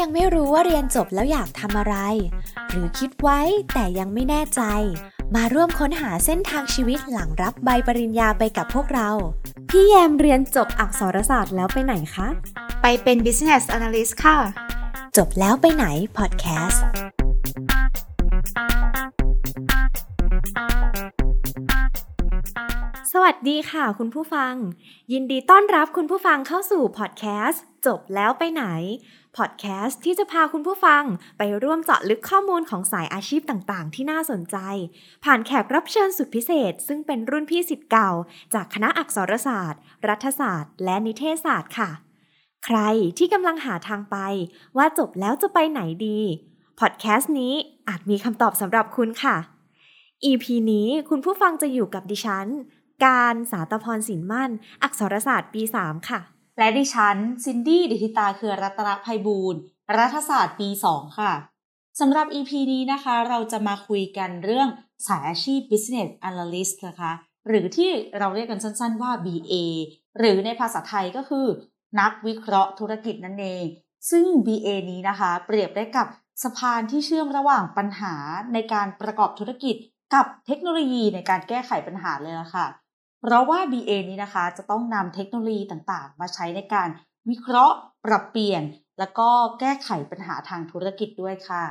ยังไม่รู้ว่าเรียนจบแล้วอยากทำอะไร หรือคิดไว้แต่ยังไม่แน่ใจ มาร่วมค้นหาเส้นทางชีวิตหลังรับใบปริญญาไปกับพวกเรา พี่แยมเรียนจบอักษรศาสตร์แล้วไปไหนคะ ไปเป็น business analyst ค่ะ จบแล้วไปไหนพอดแคสต์สวัสดีค่ะคุณผู้ฟัง ยินดีต้อนรับคุณผู้ฟังเข้าสู่พอดแคสต์จบแล้วไปไหน พอดแคสต์ที่จะพาคุณผู้ฟังไปร่วมเจาะลึกข้อมูลของสายอาชีพต่างๆ ที่น่าสนใจ ผ่านแขกรับเชิญสุดพิเศษ ซึ่งเป็นรุ่นพี่สิทธิ์เก่า จากคณะอักษรศาสตร์ รัฐศาสตร์ และนิเทศศาสตร์ค่ะ ใครที่กำลังหาทางไป ว่าจบแล้วจะไปไหนดีพอดแคสต์นี้อาจมีคำตอบสำหรับคุณค่ะ EP นี้คุณผู้ฟังจะอยู่กับดิฉัน การสาตพรสินมั่น อักษรศาสตร์ปี 3 ค่ะ และดิฉันซินดี้ดิธิตาเคือรัตนภัยบูรณ์รัฐศาสตร์ปี 2 ค่ะสำหรับ EP นี้นะคะ เราจะมาคุยกันเรื่องสายอาชีพ Business Analyst นะคะ หรือที่เราเรียกกันสั้นๆว่า BA หรือในภาษาไทยก็คือ นักวิเคราะห์ธุรกิจนั่นเอง ซึ่ง BA นี้นะคะ เปรียบได้กับสะพานที่เชื่อมระหว่างปัญหาในการประกอบธุรกิจกับเทคโนโลยีในการแก้ไขปัญหาเลยละค่ะ เพราะว่า BA นี้นะคะจะต้องนำเทคโนโลยีต่างๆ มาใช้ในการวิเคราะห์ ปรับเปลี่ยน แล้วก็แก้ไขปัญหาทางธุรกิจด้วยค่ะ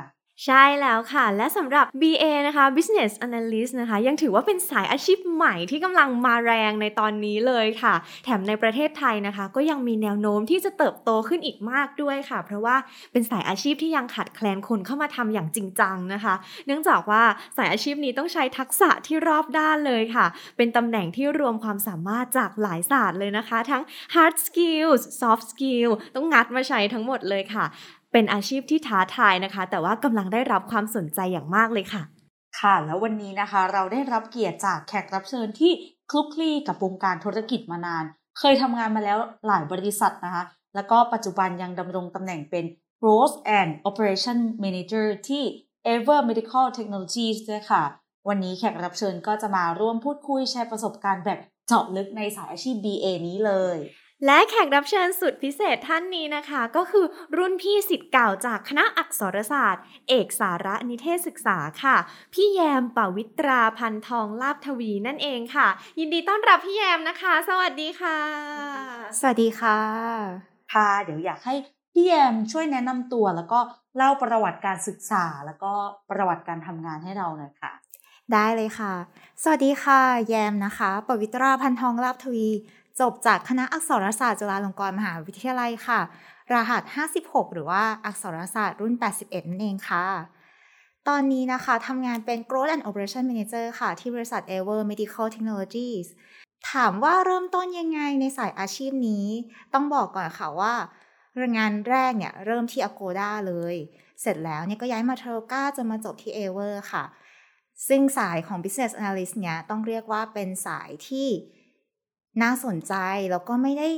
ใช่แล้วค่ะ และสำหรับ BA นะคะ Business Analyst นะคะ ยังถือว่าเป็นสายอาชีพใหม่ที่กำลังมาแรงในตอนนี้เลยค่ะ แถมในประเทศไทยนะคะ ก็ยังมีแนวโน้มที่จะเติบโตขึ้นอีกมากด้วยค่ะ เพราะว่าเป็นสายอาชีพที่ยังขาดแคลนคนเข้ามาทำอย่างจริงจังนะคะ เนื่องจากว่าสายอาชีพนี้ต้องใช้ทักษะที่รอบด้านเลยค่ะ เป็นตำแหน่งที่รวมความสามารถจากหลายศาสตร์เลยนะคะ ทั้ง hard skills soft skill ต้องงัดมาใช้ทั้งหมดเลยค่ะ เป็นอาชีพที่ท้าทายนะคะ แต่ว่ากำลังได้รับความสนใจอย่างมากเลยค่ะ ค่ะ แล้ววันนี้นะคะ เราได้รับเกียรติจากแขกรับเชิญที่คลุกคลีกับวงการธุรกิจมานาน เคยทำงานมาแล้วหลายบริษัทนะคะ แล้วก็ปัจจุบันยังดำรงตำแหน่งเป็น Growth and Operation Manager ที่ Ever Medical Technologies ด้วยค่ะ วันนี้แขกรับเชิญก็จะมาร่วมพูดคุยแชร์ประสบการณ์แบบเจาะลึกในสายอาชีพ BA นี้เลย และแขกรับเชิญสุดพิเศษท่านนี้นะคะ ก็คือรุ่นพี่สิทธิ์เก่าจากคณะอักษรศาสตร์ เอกสาระนิเทศศึกษาค่ะ พี่แยมปวิตราพันทองลาบทวีนั่นเองค่ะ ยินดีต้อนรับพี่แยมนะคะ สวัสดีค่ะ สวัสดีค่ะ ค่ะ เดี๋ยวอยากให้พี่แยมช่วยแนะนำตัว แล้วก็เล่าประวัติการศึกษา แล้วก็ประวัติการทำงานให้เราหน่อยค่ะได้เลยค่ะ สวัสดีค่ะ แยมนะคะ ปวิตราพันทองลาบทวี จบจากคณะอักษรศาสตร์จุฬาลงกรณ์มหาวิทยาลัยค่ะ รหัส 56 หรือว่าอักษรศาสตร์รุ่น 81 นั่นเองค่ะ ตอนนี้นะคะทำงานเป็น Growth and Operation Manager ค่ะ ที่บริษัท Ever Medical Technologies ถามว่าเริ่มต้นยังไงในสายอาชีพนี้ ต้องบอกก่อนค่ะว่างานแรกเนี่ยเริ่มที่ Agoda เลย เสร็จแล้วเนี่ยก็ย้ายมา t r o g a จนมาจบที่ Ever ค่ะ ซึ่งสายของ Business Analyst เนี่ยต้องเรียกว่าเป็นสายที่ น่าสนใจ แล้วก็ไม่ได้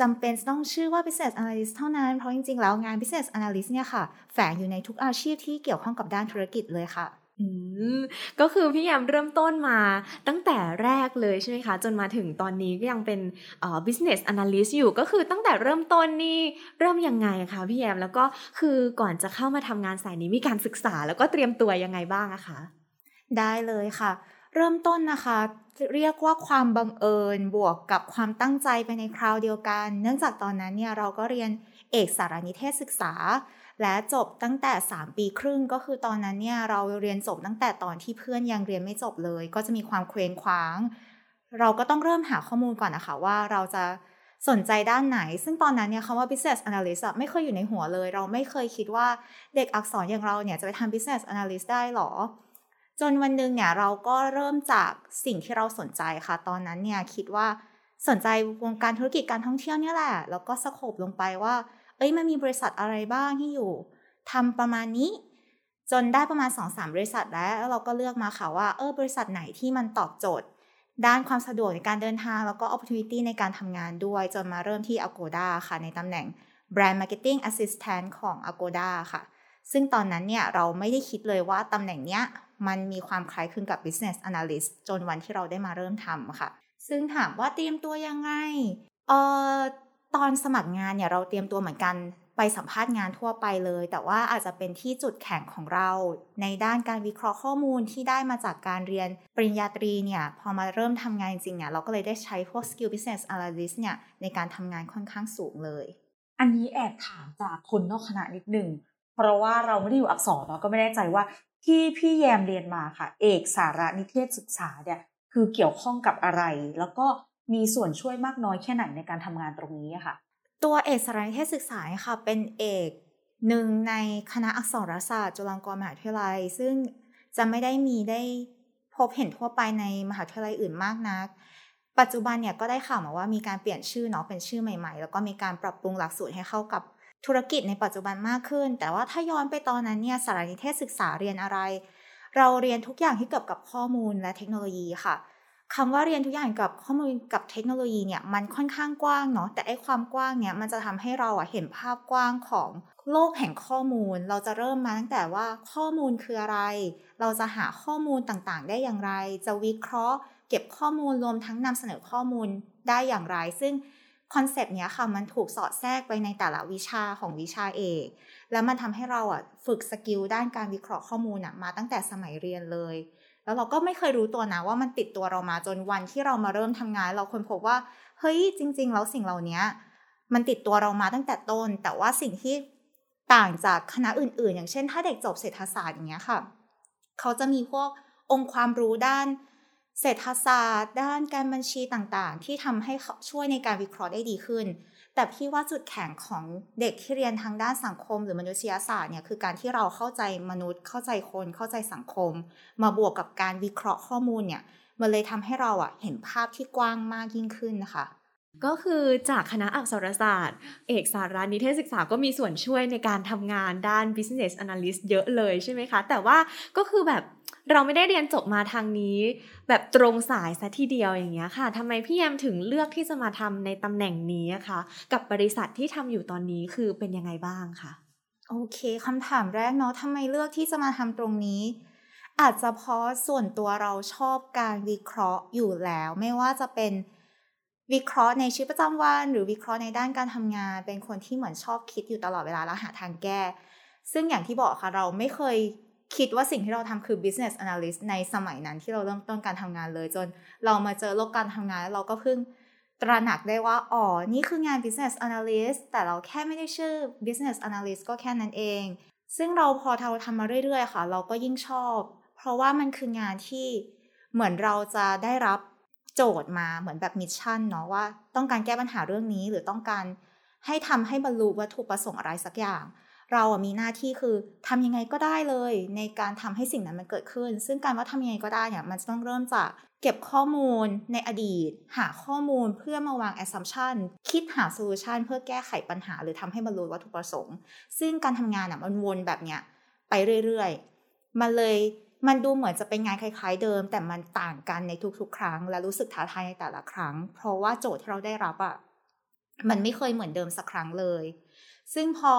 จำเป็นต้องชื่อว่า Business Analyst เท่านั้น เพราะจริง ๆ แล้วงาน Business Analyst เนี่ยค่ะ แฝงอยู่ในทุกอาชีพที่เกี่ยวข้องกับด้านธุรกิจเลยค่ะอืมก็คือพี่แยมเริ่มต้นมาตั้งแต่แรกเลยใช่ไหมคะ จนมาถึงตอนนี้ก็ยังเป็นเอ่อ business analyst อยู่ก็คือตั้งแต่เริ่มต้นนี่เริ่มยังไงคะพี่แยมแล้วก็คือก่อนจะเข้ามาทำงานสายนี้มีการศึกษาแล้วก็เตรียมตัวยังไงบ้างอะคะ ได้เลยค่ะ เริ่มต้นนะคะ เรียกว่าความบังเอิญบวกกับความตั้งใจไปในคราวเดียวกัน เนื่องจากตอนนั้นเนี่ยเราก็เรียนเอกสารนิเทศศึกษา และจบตั้งแต่ 3 ปีครึ่งก็คือตอนนั้นเนี่ยเราเรียนจบตั้งแต่ตอนที่เพื่อนยังเรียนไม่จบเลย ก็จะมีความเคว้งคว้าง เราก็ต้องเริ่มหาข้อมูลก่อนนะคะว่าเราจะสนใจด้านไหน ซึ่งตอนนั้นเนี่ยคำว่า business analyst ไม่เคยอยู่ในหัวเลย เราไม่เคยคิดว่าเด็กอักษรอย่างเราเนี่ยจะไปทำ business analyst ได้หรอ จนวันหนึ่งเนี่ยเราก็เริ่มจากสิ่งที่เราสนใจค่ะ ตอนนั้นเนี่ยคิดว่าสนใจวงการธุรกิจการท่องเที่ยวเนี่ยแหละ แล้วก็สโคบลงไปว่า เอ้ยมันมีบริษัทอะไรบ้างที่อยู่ทำประมาณนี้ จนได้ประมาณ2อสบริษัทแล้วแล้วเราก็เลือกมาค่ะว่าเออบริษัทไหนที่มันตอบโจทย์ ด้านความสะดวกในการเดินทาง แล้วก็ opportunity ในการทำงานด้วย จนมาเริ่มที่ Agoda ค่ะ ในตำแหน่ง Brand Marketing Assistant ของ Agoda ค่ะ ซึ่งตอนนั้นเนี่ยเราไม่ได้คิดเลยว่าตำแหน่งเนี้ย มันมีความคล้ายคลึงกับ business analyst จนวันที่เราได้มาเริ่มทำค่ะ ซึ่งถามว่าเตรียมตัวยังไงเอ่อตอนสมัครงานเนี่ยเราเตรียมตัวเหมือนกันไปสัมภาษณ์งานทั่วไปเลย แต่ว่าอาจจะเป็นที่จุดแข็งของเรา ในด้านการวิเคราะห์ข้อมูลที่ได้มาจากการเรียนปริญญาตรีเนี่ย พอมาเริ่มทำงานจริงเนี่ยเราก็เลยได้ใช้พวก skill business analyst เนี่ย ในการทำงานค่อนข้างสูงเลย อันนี้แอบถามจากคนนอกคณะนิดหนึ่ง เพราะว่าเราไม่ได้อยู่อักษรเราะก็ไม่แน่ใจว่าที่พี่แยมเรียนมาค่ะ เอกสารนิเทศศึกษาเนี่ยคือเกี่ยวข้องกับอะไร แล้วก็มีส่วนช่วยมากน้อยแค่ไหนในการทำงานตรงนี้ค่ะ ตัวเอกสารนิเทศศึกษาค่ะ เป็นเอกหนึ่งในคณะอักษรศาสตร์จุฬาลงกรณ์มหาวิทยาลัย ซึ่งจะไม่ได้มีได้พบเห็นทั่วไปในมหาวิทยาลัยอื่นมากนัก ปัจจุบันเนี่ยก็ได้ข่าวมาว่ามีการเปลี่ยนชื่อเนาะเป็นชื่อใหม่ ๆ แล้วก็มีการปรับปรุงหลักสูตรให้เข้ากับ ธุรกิจในปัจจุบันมากขึ้น แต่ว่าถ้าย้อนไปตอนนั้นเนี่ยสารนิเทศศึกษาเรียนอะไร เราเรียนทุกอย่างที่เกี่ยวกับข้อมูลและเทคโนโลยีค่ะคำว่าเรียนทุกอย่างกับข้อมูลกับเทคโนโลยีเนี่ยมันค่อนข้างกว้างเนาะแต่ไอความกว้างเนี่ยมันจะทำให้เราอะเห็นภาพกว้างของโลกแห่งข้อมูล เราจะเริ่มมาตั้งแต่ว่าข้อมูลคืออะไร เราจะหาข้อมูลต่างๆ ได้อย่างไร จะวิเคราะห์ เก็บข้อมูลรวมทั้งนำเสนอข้อมูลได้อย่างไร ซึ่ง concept เนี้ยค่ะมันถูกสอดแทรกไปในแต่ละวิชาของวิชาเอกแล้วมันทำให้เราอะฝึกสกิลด้านการวิเคราะห์ข้อมูลอะมาตั้งแต่สมัยเรียนเลย แล้วเราก็ไม่เคยรู้ตัวนะว่ามันติดตัวเรามาจนวันที่เรามาเริ่มทำงาน เราค้นพบว่าเฮ้ยจริง ๆ แล้วสิ่งเหล่านี้มันติดตัวเรามาตั้งแต่ต้น แต่ว่าสิ่งที่ต่างจากคณะอื่น ๆ อย่างเช่น ถ้าเด็กจบเศรษฐศาสตร์อย่างเงี้ยค่ะ เขาจะมีพวกองค์ความรู้ด้าน เศรษฐศาสตร์ ด้านการบัญชีต่างๆ ที่ทำให้ช่วยในการวิเคราะห์ได้ดีขึ้น แต่พี่ว่าจุดแข็งของเด็กที่เรียนทางด้านสังคม หรือมนุษยศาสตร์เนี่ยคือการที่เราเข้าใจมนุษย์ เข้าใจคนเข้าใจสังคม มาบวกกับการวิเคราะห์ข้อมูลเนี่ยมันเลยทำให้เราอะเห็นภาพที่กว้างมากยิ่งขึ้นนะคะก็คือจากคณะอักษรศาสตร์ เอกสารนิเทศศึกษาก็มีส่วนช่วยในการทำงานด้าน business analyst เยอะเลยใช่ไหมคะ แต่ว่าก็คือแบบ เราไม่ได้เรียนจบมาทางนี้ แบบตรงสายซะทีเดียวอย่างเงี้ยค่ะทำไมพี่แยมถึงเลือกที่จะมาทำในตำแหน่งนี้คะ กับบริษัทที่ทำอยู่ตอนนี้คือเป็นยังไงบ้างคะโอเคคำถามแรกเนาะทำไมเลือกที่จะมาทำตรงนี้ อาจจะเพราะส่วนตัวเราชอบการวิเคราะห์อยู่แล้ว ไม่ว่าจะเป็นวิเคราะห์ในชีวิตประจำวัน หรือวิเคราะห์ในด้านการทำงาน เป็นคนที่เหมือนชอบคิดอยู่ตลอดเวลาแล้วหาทางแก้ ซึ่งอย่างที่บอกค่ะเราไม่เคย คิดว่าสิ่งที่เราทำคือ business analyst ในสมัยนั้นที่เราเริ่มต้นการทำงานเลย จนเรามาเจอโลกการทำงานแล้วเราก็เพิ่งตระหนักได้ว่า อ๋อ นี่คืองาน business analyst แต่เราแค่ไม่ได้ชื่อ business analyst ก็แค่นั้นเอง ซึ่งเราพอเราทำมาเรื่อยๆ ค่ะ เราก็ยิ่งชอบ เพราะว่ามันคืองานที่เหมือนเราจะได้รับโจทย์มาเหมือนแบบมิชชั่นเนาะว่า ต้องการแก้ปัญหาเรื่องนี้หรือต้องการให้ทำให้บรรลุวัตถุประสงค์อะไรสักอย่าง เราอะมีหน้าที่คือทำยังไงก็ได้เลย ในการทำให้สิ่งนั้นมันเกิดขึ้น ซึ่งการว่าทำยังไงก็ได้เนี่ยมันจะต้องเริ่มจากเก็บข้อมูลในอดีต หาข้อมูลเพื่อมาวาง assumption คิดหา solution เพื่อแก้ไขปัญหา หรือทำให้บรรลุวัตถุประสงค์ ซึ่งการทำงานอะมันวนแบบเนี้ยไปเรื่อยๆ มันเลยมันดูเหมือนจะเป็นงานคล้ายๆเดิม แต่มันต่างกันในทุกๆ ครั้ง และรู้สึกท้าทายในแต่ละครั้ง เพราะว่าโจทย์ที่เราได้รับอะมันไม่เคยเหมือนเดิมสักครั้งเลย ซึ่งพอ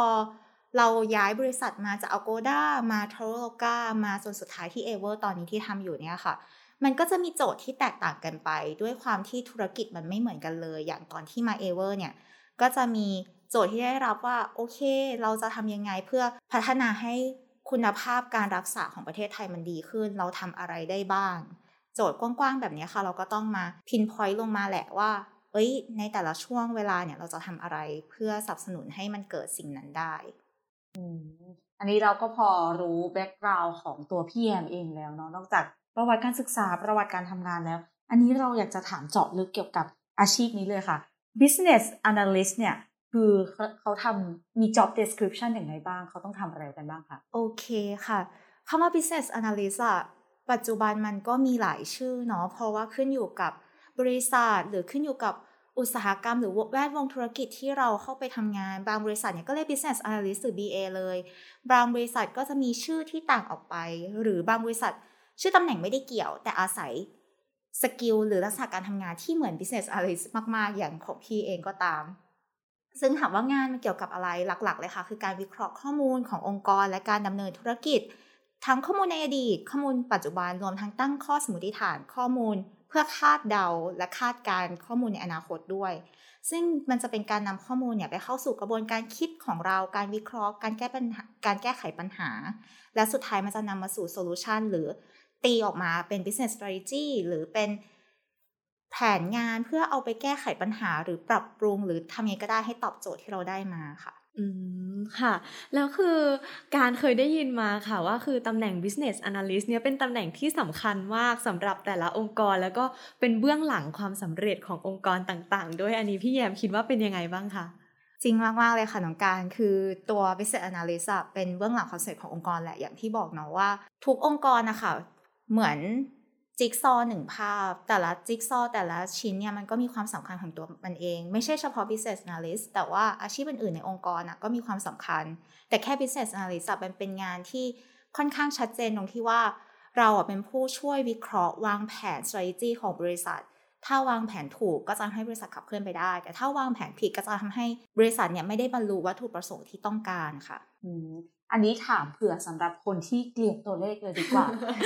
เราย้ายบริษัทมาจาก Agoda มาท r o l o g a มาจนสุดท้ายที่ Ever ตอนนี้ที่ทำอยู่เนี่ยค่ะ มันก็จะมีโจทย์ที่แตกต่างกันไป ด้วยความที่ธุรกิจมันไม่เหมือนกันเลย อย่างตอนที่มา Ever เนี่ย ก็จะมีโจทย์ที่ได้รับว่า โอเค เราจะทำยังไงเพื่อพัฒนาให้คุณภาพการรักษาของประเทศไทยมันดีขึ้น เราทำอะไรได้บ้าง โจทย์กว้างๆแบบนี้ค่ะ เราก็ต้องมาพินพอยต์ลงมาแหละว่าเอ้ย ในแต่ละช่วงเวลาเนี่ยเราจะทำอะไรเพื่อสนับสนุนให้มันเกิดสิ่งนั้นได้ อันนี้เราก็พอรู้แบ็กกราวน์ของตัวพี่แอมเองแล้วเนาะนอกจากประวัติการศึกษาประวัติการทำงานแล้ว อันนี้เราอยากจะถามเจาะลึกเกี่ยวกับอาชีพนี้เลยค่ะ business analyst เนี่ยคือเขาทำมี job description อย่างไรบ้าง เขาต้องทำอะไรกันบ้างคะโอเคค่ะคำว่า business analyst อะปัจจุบันมันก็มีหลายชื่อเนาะเพราะว่าขึ้นอยู่กับบริษัทหรือขึ้นอยู่กับ อุตสาหกรรมหรือแวดวงธุรกิจที่เราเข้าไปทำงาน บางบริษัทเนี่ยก็เรียก business analyst หรือ BA เลย บางบริษัทก็จะมีชื่อที่ต่างออกไป หรือบางบริษัท ชื่อตำแหน่งไม่ได้เกี่ยว แต่อาศัยสกิลหรือลักษณะการทำงานที่เหมือน business analyst มาก ๆ อย่างของพี่เองก็ตาม ซึ่งถามว่างานมันเกี่ยวกับอะไรหลัก ๆ เลยค่ะ คือการวิเคราะห์ข้อมูลขององค์กร และการดำเนินธุรกิจ ทั้งข้อมูลในอดีต ข้อมูลปัจจุบันรวมทั้งตั้งข้อสมมติฐานข้อมูล เพื่อคาดเดาและคาดการข้อมูลในอนาคตด้วย ซึ่งมันจะเป็นการนำข้อมูลเนี่ยไปเข้าสู่กระบวนการคิดของเราการวิเคราะห์ การแก้ปัญหาการแก้ไขปัญหา และสุดท้ายมันจะนำมาสู่โซลูชันหรือตีออกมาเป็น business strategy หรือเป็นแผนงานเพื่อเอาไปแก้ไขปัญหาหรือปรับปรุง หรือทำยังไงก็ได้ให้ตอบโจทย์ที่เราได้มาค่ะ อืม ค่ะ แล้วคือการเคยได้ยินมาค่ะว่าคือตำแหน่ง business analyst เนี่ยเป็นตำแหน่งที่สำคัญมากสำหรับแต่ละองค์กร แล้วก็เป็นเบื้องหลังความสำเร็จขององค์กรต่างๆ ด้วยอันนี้พี่แยมคิดว่าเป็นยังไงบ้างคะจริงมาก ๆ เลยค่ะน้องการ คือตัว business analyst อะเป็นเบื้องหลัง concept ขององค์กรแหละอย่างที่บอกเนาะว่า ทุกองค์กรนะคะเหมือน จิ๊กซอว์หนึ่งภาพ แต่ละจิ๊กซอว์แต่ละชิ้นเนี่ยมันก็มีความสำคัญของตัวมันเอง ไม่ใช่เฉพาะ business analyst แต่ว่าอาชีพอื่นๆในองค์กรนะก็มีความสำคัญ แต่แค่ business analyst มันเป็นงานที่ค่อนข้างชัดเจนตรงที่ว่าเราอะเป็นผู้ช่วยวิเคราะห์วางแผน strategy ของบริษัท ถ้าวางแผนถูกก็จะให้บริษัทขับเคลื่อนไปได้ แต่ถ้าวางแผนผิดก็จะทำให้บริษัทเนี่ยไม่ได้บรรลุวัตถุประสงค์ที่ต้องการค่ะ อันนี้ถามเผื่อสำหรับคนที่เกลียดตัวเลขเลยดีกว่า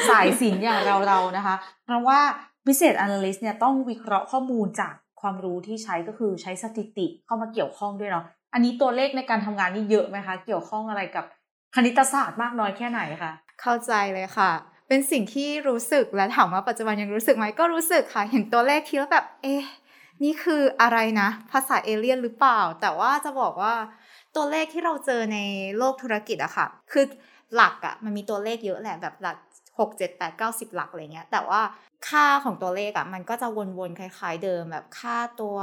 สายสินอย่างเราๆนะคะ เพราะว่า business analyst เนี่ยต้องวิเคราะห์ข้อมูลจากความรู้ที่ใช้ก็คือใช้สถิติเข้ามาเกี่ยวข้องด้วยเนาะอันนี้ตัวเลขในการทำงานนี่เยอะไหมคะ เกี่ยวข้องอะไรกับคณิตศาสตร์มากน้อยแค่ไหนคะเข้าใจเลยค่ะ เป็นสิ่งที่รู้สึกและถามว่าปัจจุบันยังรู้สึกไหมก็รู้สึกค่ะเห็นตัวเลขทีแล้วแบบเอ๊ะนี่คืออะไรนะ ภาษาเอเลี่ยนหรือเปล่า แต่ว่าจะบอกว่า ตัวเลขที่เราเจอในโลกธุรกิจอะค่ะ คือหลักอะมันมีตัวเลขเยอะแหละแบบหลักหกเจ็ดแปดเก้าสิบหลักอะไรเงี้ย แต่ว่าค่าของตัวเลขอะมันก็จะวนๆคล้ายๆเดิมแบบค่าตัว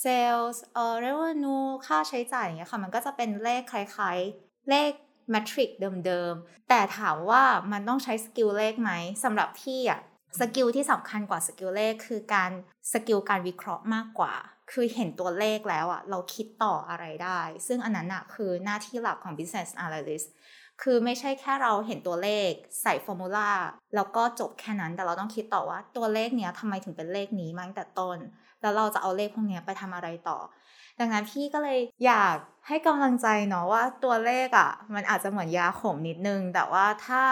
เซลล์เอ่อ revenue ค่าใช้จ่ายอย่างเงี้ยค่ะ มันก็จะเป็นเลขคล้ายๆ เลข metric เดิมๆ แต่ถามว่ามันต้องใช้ skill เลขไหมสำหรับพี่อะ skill ที่สำคัญกว่า skill เลขคือการ skill การวิเคราะห์มากกว่า คือเห็นตัวเลขแล้วอะเราคิดต่ออะไรได้ ซึ่งอันนั้นอะคือหน้าที่หลักของ business analyst คือไม่ใช่แค่เราเห็นตัวเลขใส่ formula แล้วก็จบแค่นั้นแต่เราต้องคิดต่อว่าตัวเลขเนี้ยทำไมถึงเป็นเลขนี้มาตั้งแต่ต้น แล้วเราจะเอาเลขพวกเนี้ยไปทำอะไรต่อ ดังนั้นพี่ก็เลยอยากให้กำลังใจเนาะว่าตัวเลขอะ่ะ มันอาจจะเหมือนยาขมนิดนึง แต่ว่าถ้า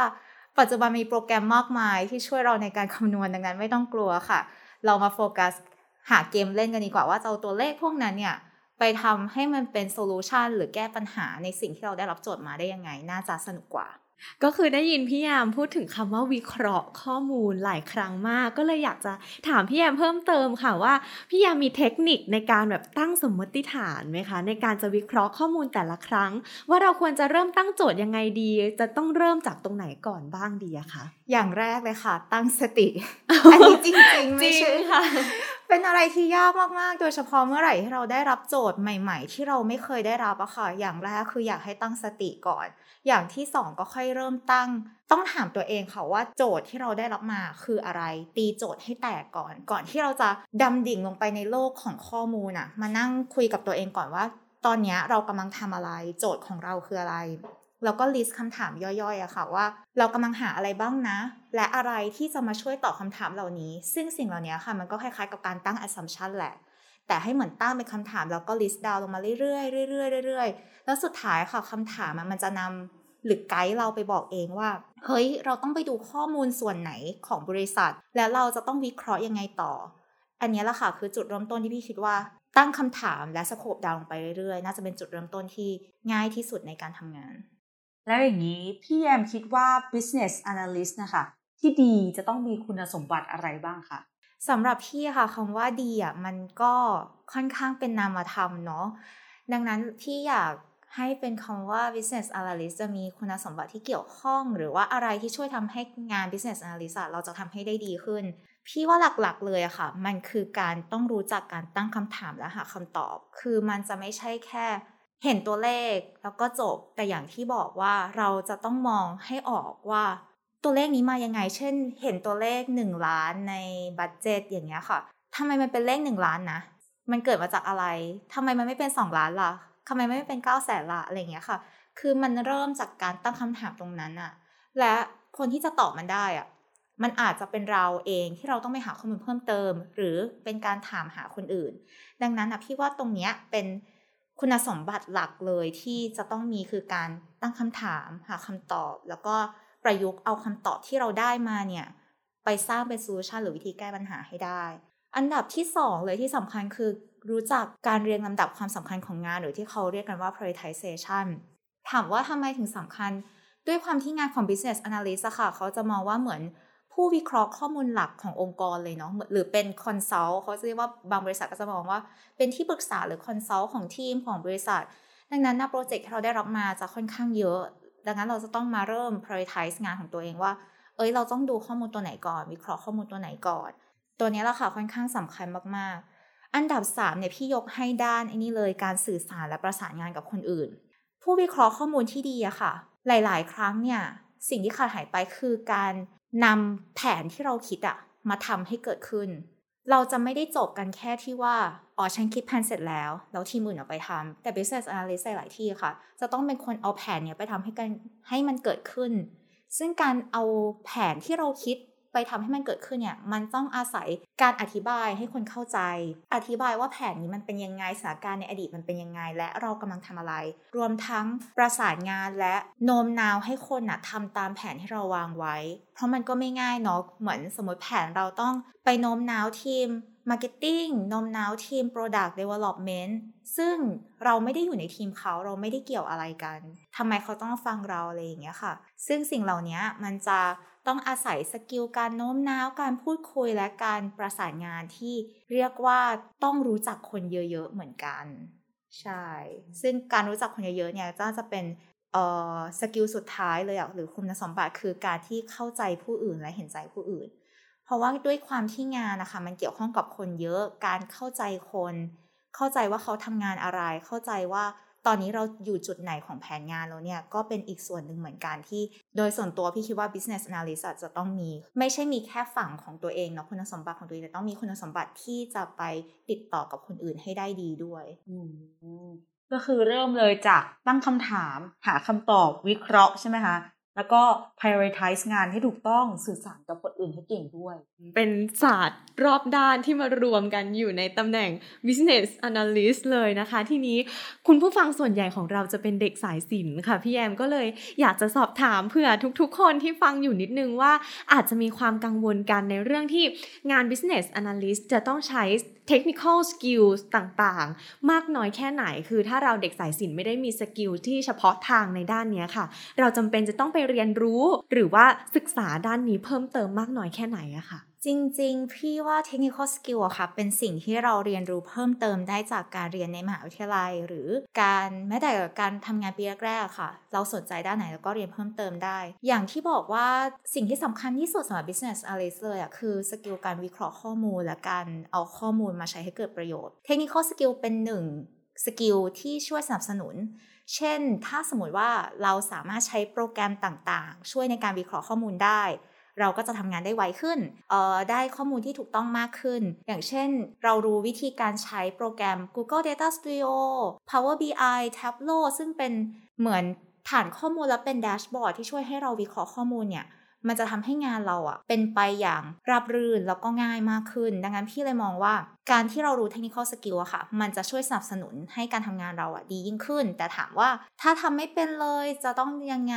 ปัจจุบันมีโปรแกรมมากมายที่ช่วยเราในการคำนวณดังนั้นไม่ต้องกลัวค่ะ เรามาโฟกัส หาเกมเล่นกันดีกว่าว่าจะเอาตัวเลขพวกนั้นเนี่ยไปทำให้มันเป็นโซลูชันหรือแก้ปัญหาในสิ่งที่เราได้รับโจทย์มาได้ยังไง น่าจะสนุกกว่า ก็คือได้ยินพี่ยามพูดถึงคำว่าวิเคราะห์ข้อมูลหลายครั้งมาก ก็เลยอยากจะถามพี่ยามเพิ่มเติมค่ะว่าพี่ยามมีเทคนิคในการแบบตั้งสมมติฐานไหมคะ ในการจะวิเคราะห์ข้อมูลแต่ละครั้ง ว่าเราควรจะเริ่มตั้งโจทย์ยังไงดี จะต้องเริ่มจากตรงไหนก่อนบ้างดีอะคะอย่างแรกเลยค่ะ ตั้งสติ อันนี้จริงๆไม่ใช่ค่ะ เป็นอะไรที่ยากมากๆ โดยเฉพาะเมื่อไหร่ที่เราได้รับโจทย์ใหม่ ๆ ที่เราไม่เคยได้รับอะค่ะ อย่างแรกคืออยากให้ตั้งสติก่อน อย่างที่สองก็ค่อยเริ่มตั้ง ต้องถามตัวเองค่ะว่าโจทย์ที่เราได้รับมาคืออะไร ตีโจทย์ให้แตกก่อน ก่อนที่เราจะดำดิ่งลงไปในโลกของข้อมูลอะมานั่งคุยกับตัวเองก่อนว่า ตอนนี้เรากำลังทำอะไร โจทย์ของเราคืออะไรแล้วก็ลิสต์คำถามย่อยๆอะค่ะว่า เรากำลังหาอะไรบ้างนะ และอะไรที่จะมาช่วยตอบคำถามเหล่านี้ ซึ่งสิ่งเหล่านี้ค่ะมันก็คล้ายๆกับการตั้ง assumption แหละ แต่ให้เหมือนตั้งเป็นคำถามแล้วก็ list down ลงมาเรื่อยๆเรื่อยๆเรื่อยๆแล้วสุดท้ายค่ะคำถามมันจะนำหรือไกด์เราไปบอกเองว่า เฮ้ย เราต้องไปดูข้อมูลส่วนไหนของบริษัท แล้วเราจะต้องวิเคราะห์ยังไงต่อ อันนี้แหละค่ะคือจุดเริ่มต้นที่พี่คิดว่าตั้งคำถามและสโคปดาวลงไปเรื่อยๆ น่าจะเป็นจุดเริ่มต้นที่ง่ายที่สุดในการทำงาน แล้วอย่างนี้พี่แยมคิดว่า business analyst นะคะ ที่ดีจะต้องมีคุณสมบัติอะไรบ้างคะ สำหรับพี่ค่ะคำว่าดีอะมันก็ค่อนข้างเป็นนามธรรมเนาะดังนั้นพี่อยากให้เป็นคำว่า business analyst จะมีคุณสมบัติที่เกี่ยวข้อง หรือว่าอะไรที่ช่วยทำให้งาน business analyst เราจะทำให้ได้ดีขึ้น พี่ว่าหลักๆเลยอะค่ะ มันคือการต้องรู้จักการตั้งคำถามและหาคำตอบ คือมันจะไม่ใช่แค่ เห็นตัวเลขแล้วก็จบแต่อย่างที่บอกว่าเราจะต้องมองให้ออกว่า ตัวเลขนี้มายังไง เช่น เห็นตัวเลข 1 ล้านในบัตเจตอย่างเงี้ยค่ะทำไมมันเป็นเลข 1 ล้านนะ มันเกิดมาจากอะไรทำไมมันไม่เป็น 2 ล้านล่ะทำไมไม่เป็น9ก้าแสนละอะไรเงี้ยค่ะ คือมันเริ่มจากการตั้งคำถามตรงนั้นอะและคนที่จะตอบมันได้อะมันอาจจะเป็นเราเองที่เราต้องไปหาข้อมูลเพิ่มเติม หรือเป็นการถามหาคนอื่น ดังนั้นนะพี่ว่าตรงเนี้ยเป็นคุณสมบัติหลักเลยที่จะต้องมีคือการตั้งคำถาม หาคำตอบ แล้วก็ ประยุกต์เอาคำตอบที่เราได้มาเนี่ยไปสร้างเป็นโซลูชันหรือวิธีแก้ปัญหาให้ได้ อันดับที่สองเลยที่สำคัญคือรู้จักการเรียงลำดับความสำคัญของงาน หรือที่เขาเรียกกันว่า prioritization ถามว่าทำไมถึงสำคัญ ด้วยความที่งานของ business analyst ค่ะ เขาจะมองว่าเหมือนผู้วิเคราะห์ข้อมูลหลักขององค์กรเลยเนาะหรือเป็น consult เขาจะเรียกว่าบางบริษัทก็จะมองว่า เป็นที่ปรึกษาหรือ consult ของทีมของบริษัท ดังนั้นนะโปรเจกต์ที่เราได้รับมาจะค่อนข้างเยอะ ดังนั้นเราจะต้องมาเริ่ม prioritize งานของตัวเองว่า เอ้ย เราต้องดูข้อมูลตัวไหนก่อน วิเคราะห์ข้อมูลตัวไหนก่อน ตัวนี้แหละค่ะค่อนข้างสำคัญมากๆ อันดับ3เนี่ยพี่ยกให้ด้านไอ้นี่เลยการสื่อสารและประสานงานกับคนอื่น ผู้วิเคราะห์ข้อมูลที่ดีอะค่ะ หลาย ๆ ครั้งเนี่ยสิ่งที่ขาดหายไปคือการนำแผนที่เราคิดอะมาทำให้เกิดขึ้น เราจะไม่ได้จบกันแค่ที่ว่า อ๋อ ฉันคิดแผนเสร็จแล้ว แล้วทีมอื่นเอาไปทำแต่ business analyst หลายที่ค่ะ จะต้องเป็นคนเอาแผนเนี้ยไปทำให้กันให้มันเกิดขึ้น ซึ่งการเอาแผนที่เราคิด ไปทำให้มันเกิดขึ้นเนี่ยมันต้องอาศัยการอธิบายให้คนเข้าใจ อธิบายว่าแผนนี้มันเป็นยังไงสถานการณ์ในอดีตมันเป็นยังไง และเรากำลังทำอะไร รวมทั้งประสานงานและโน้มน้าวให้คนนะทำตามแผนที่เราวางไว้ เพราะมันก็ไม่ง่ายเนาะเหมือนสมมติแผนเราต้องไปโน้มน้าวทีม Marketing โน้มน้าวทีม Product Development ซึ่งเราไม่ได้อยู่ในทีมเขาเราไม่ได้เกี่ยวอะไรกันทำไมเขาต้องฟังเราอะไรอย่างเงี้ยค่ะ ซึ่งสิ่งเหล่านี้มันจะ ต้องอาศัย skill การโน้มน้าวการพูดคุยและการประสานงานที่เรียกว่าต้องรู้จักคนเยอะๆเหมือนกัน ใช่ ซึ่งการรู้จักคนเยอะๆเนี่ยก็จะเป็น skill สุดท้ายเลยอะหรือคุณสมบัติคือการที่เข้าใจผู้อื่นและเห็นใจผู้อื่น เพราะว่าด้วยความที่งานนะคะ มันเกี่ยวข้องกับคนเยอะการเข้าใจคน เข้าใจว่าเขาทำงานอะไร เข้าใจว่า ตอนนี้เราอยู่จุดไหนของแผนงานแล้วเนี่ย ก็เป็นอีกส่วนหนึ่งเหมือนกันที่ โดยส่วนตัวพี่คิดว่า business analyst จะต้องมี ไม่ใช่มีแค่ฝั่งของตัวเองเนาะคุณสมบัติของตัวเองแต่ต้องมีคุณสมบัติที่จะไปติดต่อกับคนอื่นให้ได้ดีด้วยก็คือเริ่มเลยจากตั้งคำถาม หาคำตอบวิเคราะห์ใช่ไหมคะ แล้วก็ prioritize งานให้ถูกต้องสื่อสารกับคนอื่นให้เก่งด้วย เป็นศาสตร์รอบด้านที่มารวมกันอยู่ในตำแหน่ง business analyst เลยนะคะ ทีนี้คุณผู้ฟังส่วนใหญ่ของเราจะเป็นเด็กสายศิลป์ค่ะ พี่แอมก็เลยอยากจะสอบถามเผื่อทุกๆ คนที่ฟังอยู่นิดนึงว่าอาจจะมีความกังวลกันในเรื่องที่งาน business analyst จะต้องใช้ technical skills ต่างๆ มากน้อยแค่ไหน คือถ้าเราเด็กสายศิลป์ไม่ได้มีสกิลที่เฉพาะทางในด้านนี้ค่ะ เราจำเป็นจะต้องไปเรียนรู้ หรือว่าศึกษาด้านนี้เพิ่มเติมมากน้อยแค่ไหนอะค่ะจริง ๆ พี่ว่า technical skill อะค่ะ เป็นสิ่งที่เราเรียนรู้เพิ่มเติมได้จากการเรียนในมหาวิทยาลัย หรือการแม้แต่การทำงานปีแรกๆค่ะ เราสนใจด้านไหนแล้วก็เรียนเพิ่มเติมได้ อย่างที่บอกว่าสิ่งที่สำคัญที่สุดสำหรับ business analyst เลยอะคือสกิลการวิเคราะห์ข้อมูล และการเอาข้อมูลมาใช้ให้เกิดประโยชน์ technical skill เป็นหนึ่งskill ที่ช่วยสนับสนุน เช่น ถ้าสมมติว่าเราสามารถใช้โปรแกรมต่างๆ ช่วยในการวิเคราะห์ข้อมูลได้ เราก็จะทำงานได้ไวขึ้นออได้ข้อมูลที่ถูกต้องมากขึ้น อย่างเช่น เรารู้วิธีการใช้โปรแกรม Google Data Studio Power BI Tableau ซึ่งเป็นเหมือนฐานข้อมูลและเป็น dashboard ที่ช่วยให้เราวิเคราะห์ข้อมูลเนี่ยมันจะทำให้งานเราอะเป็นไปอย่างราบรื่นแล้วก็ง่ายมากขึ้น ดังนั้นพี่เลยมองว่าการที่เรารู้ technical skill อะค่ะ มันจะช่วยสนับสนุนให้การทำงานเราอะดียิ่งขึ้น แต่ถามว่าถ้าทำไม่เป็นเลยจะต้องยังไง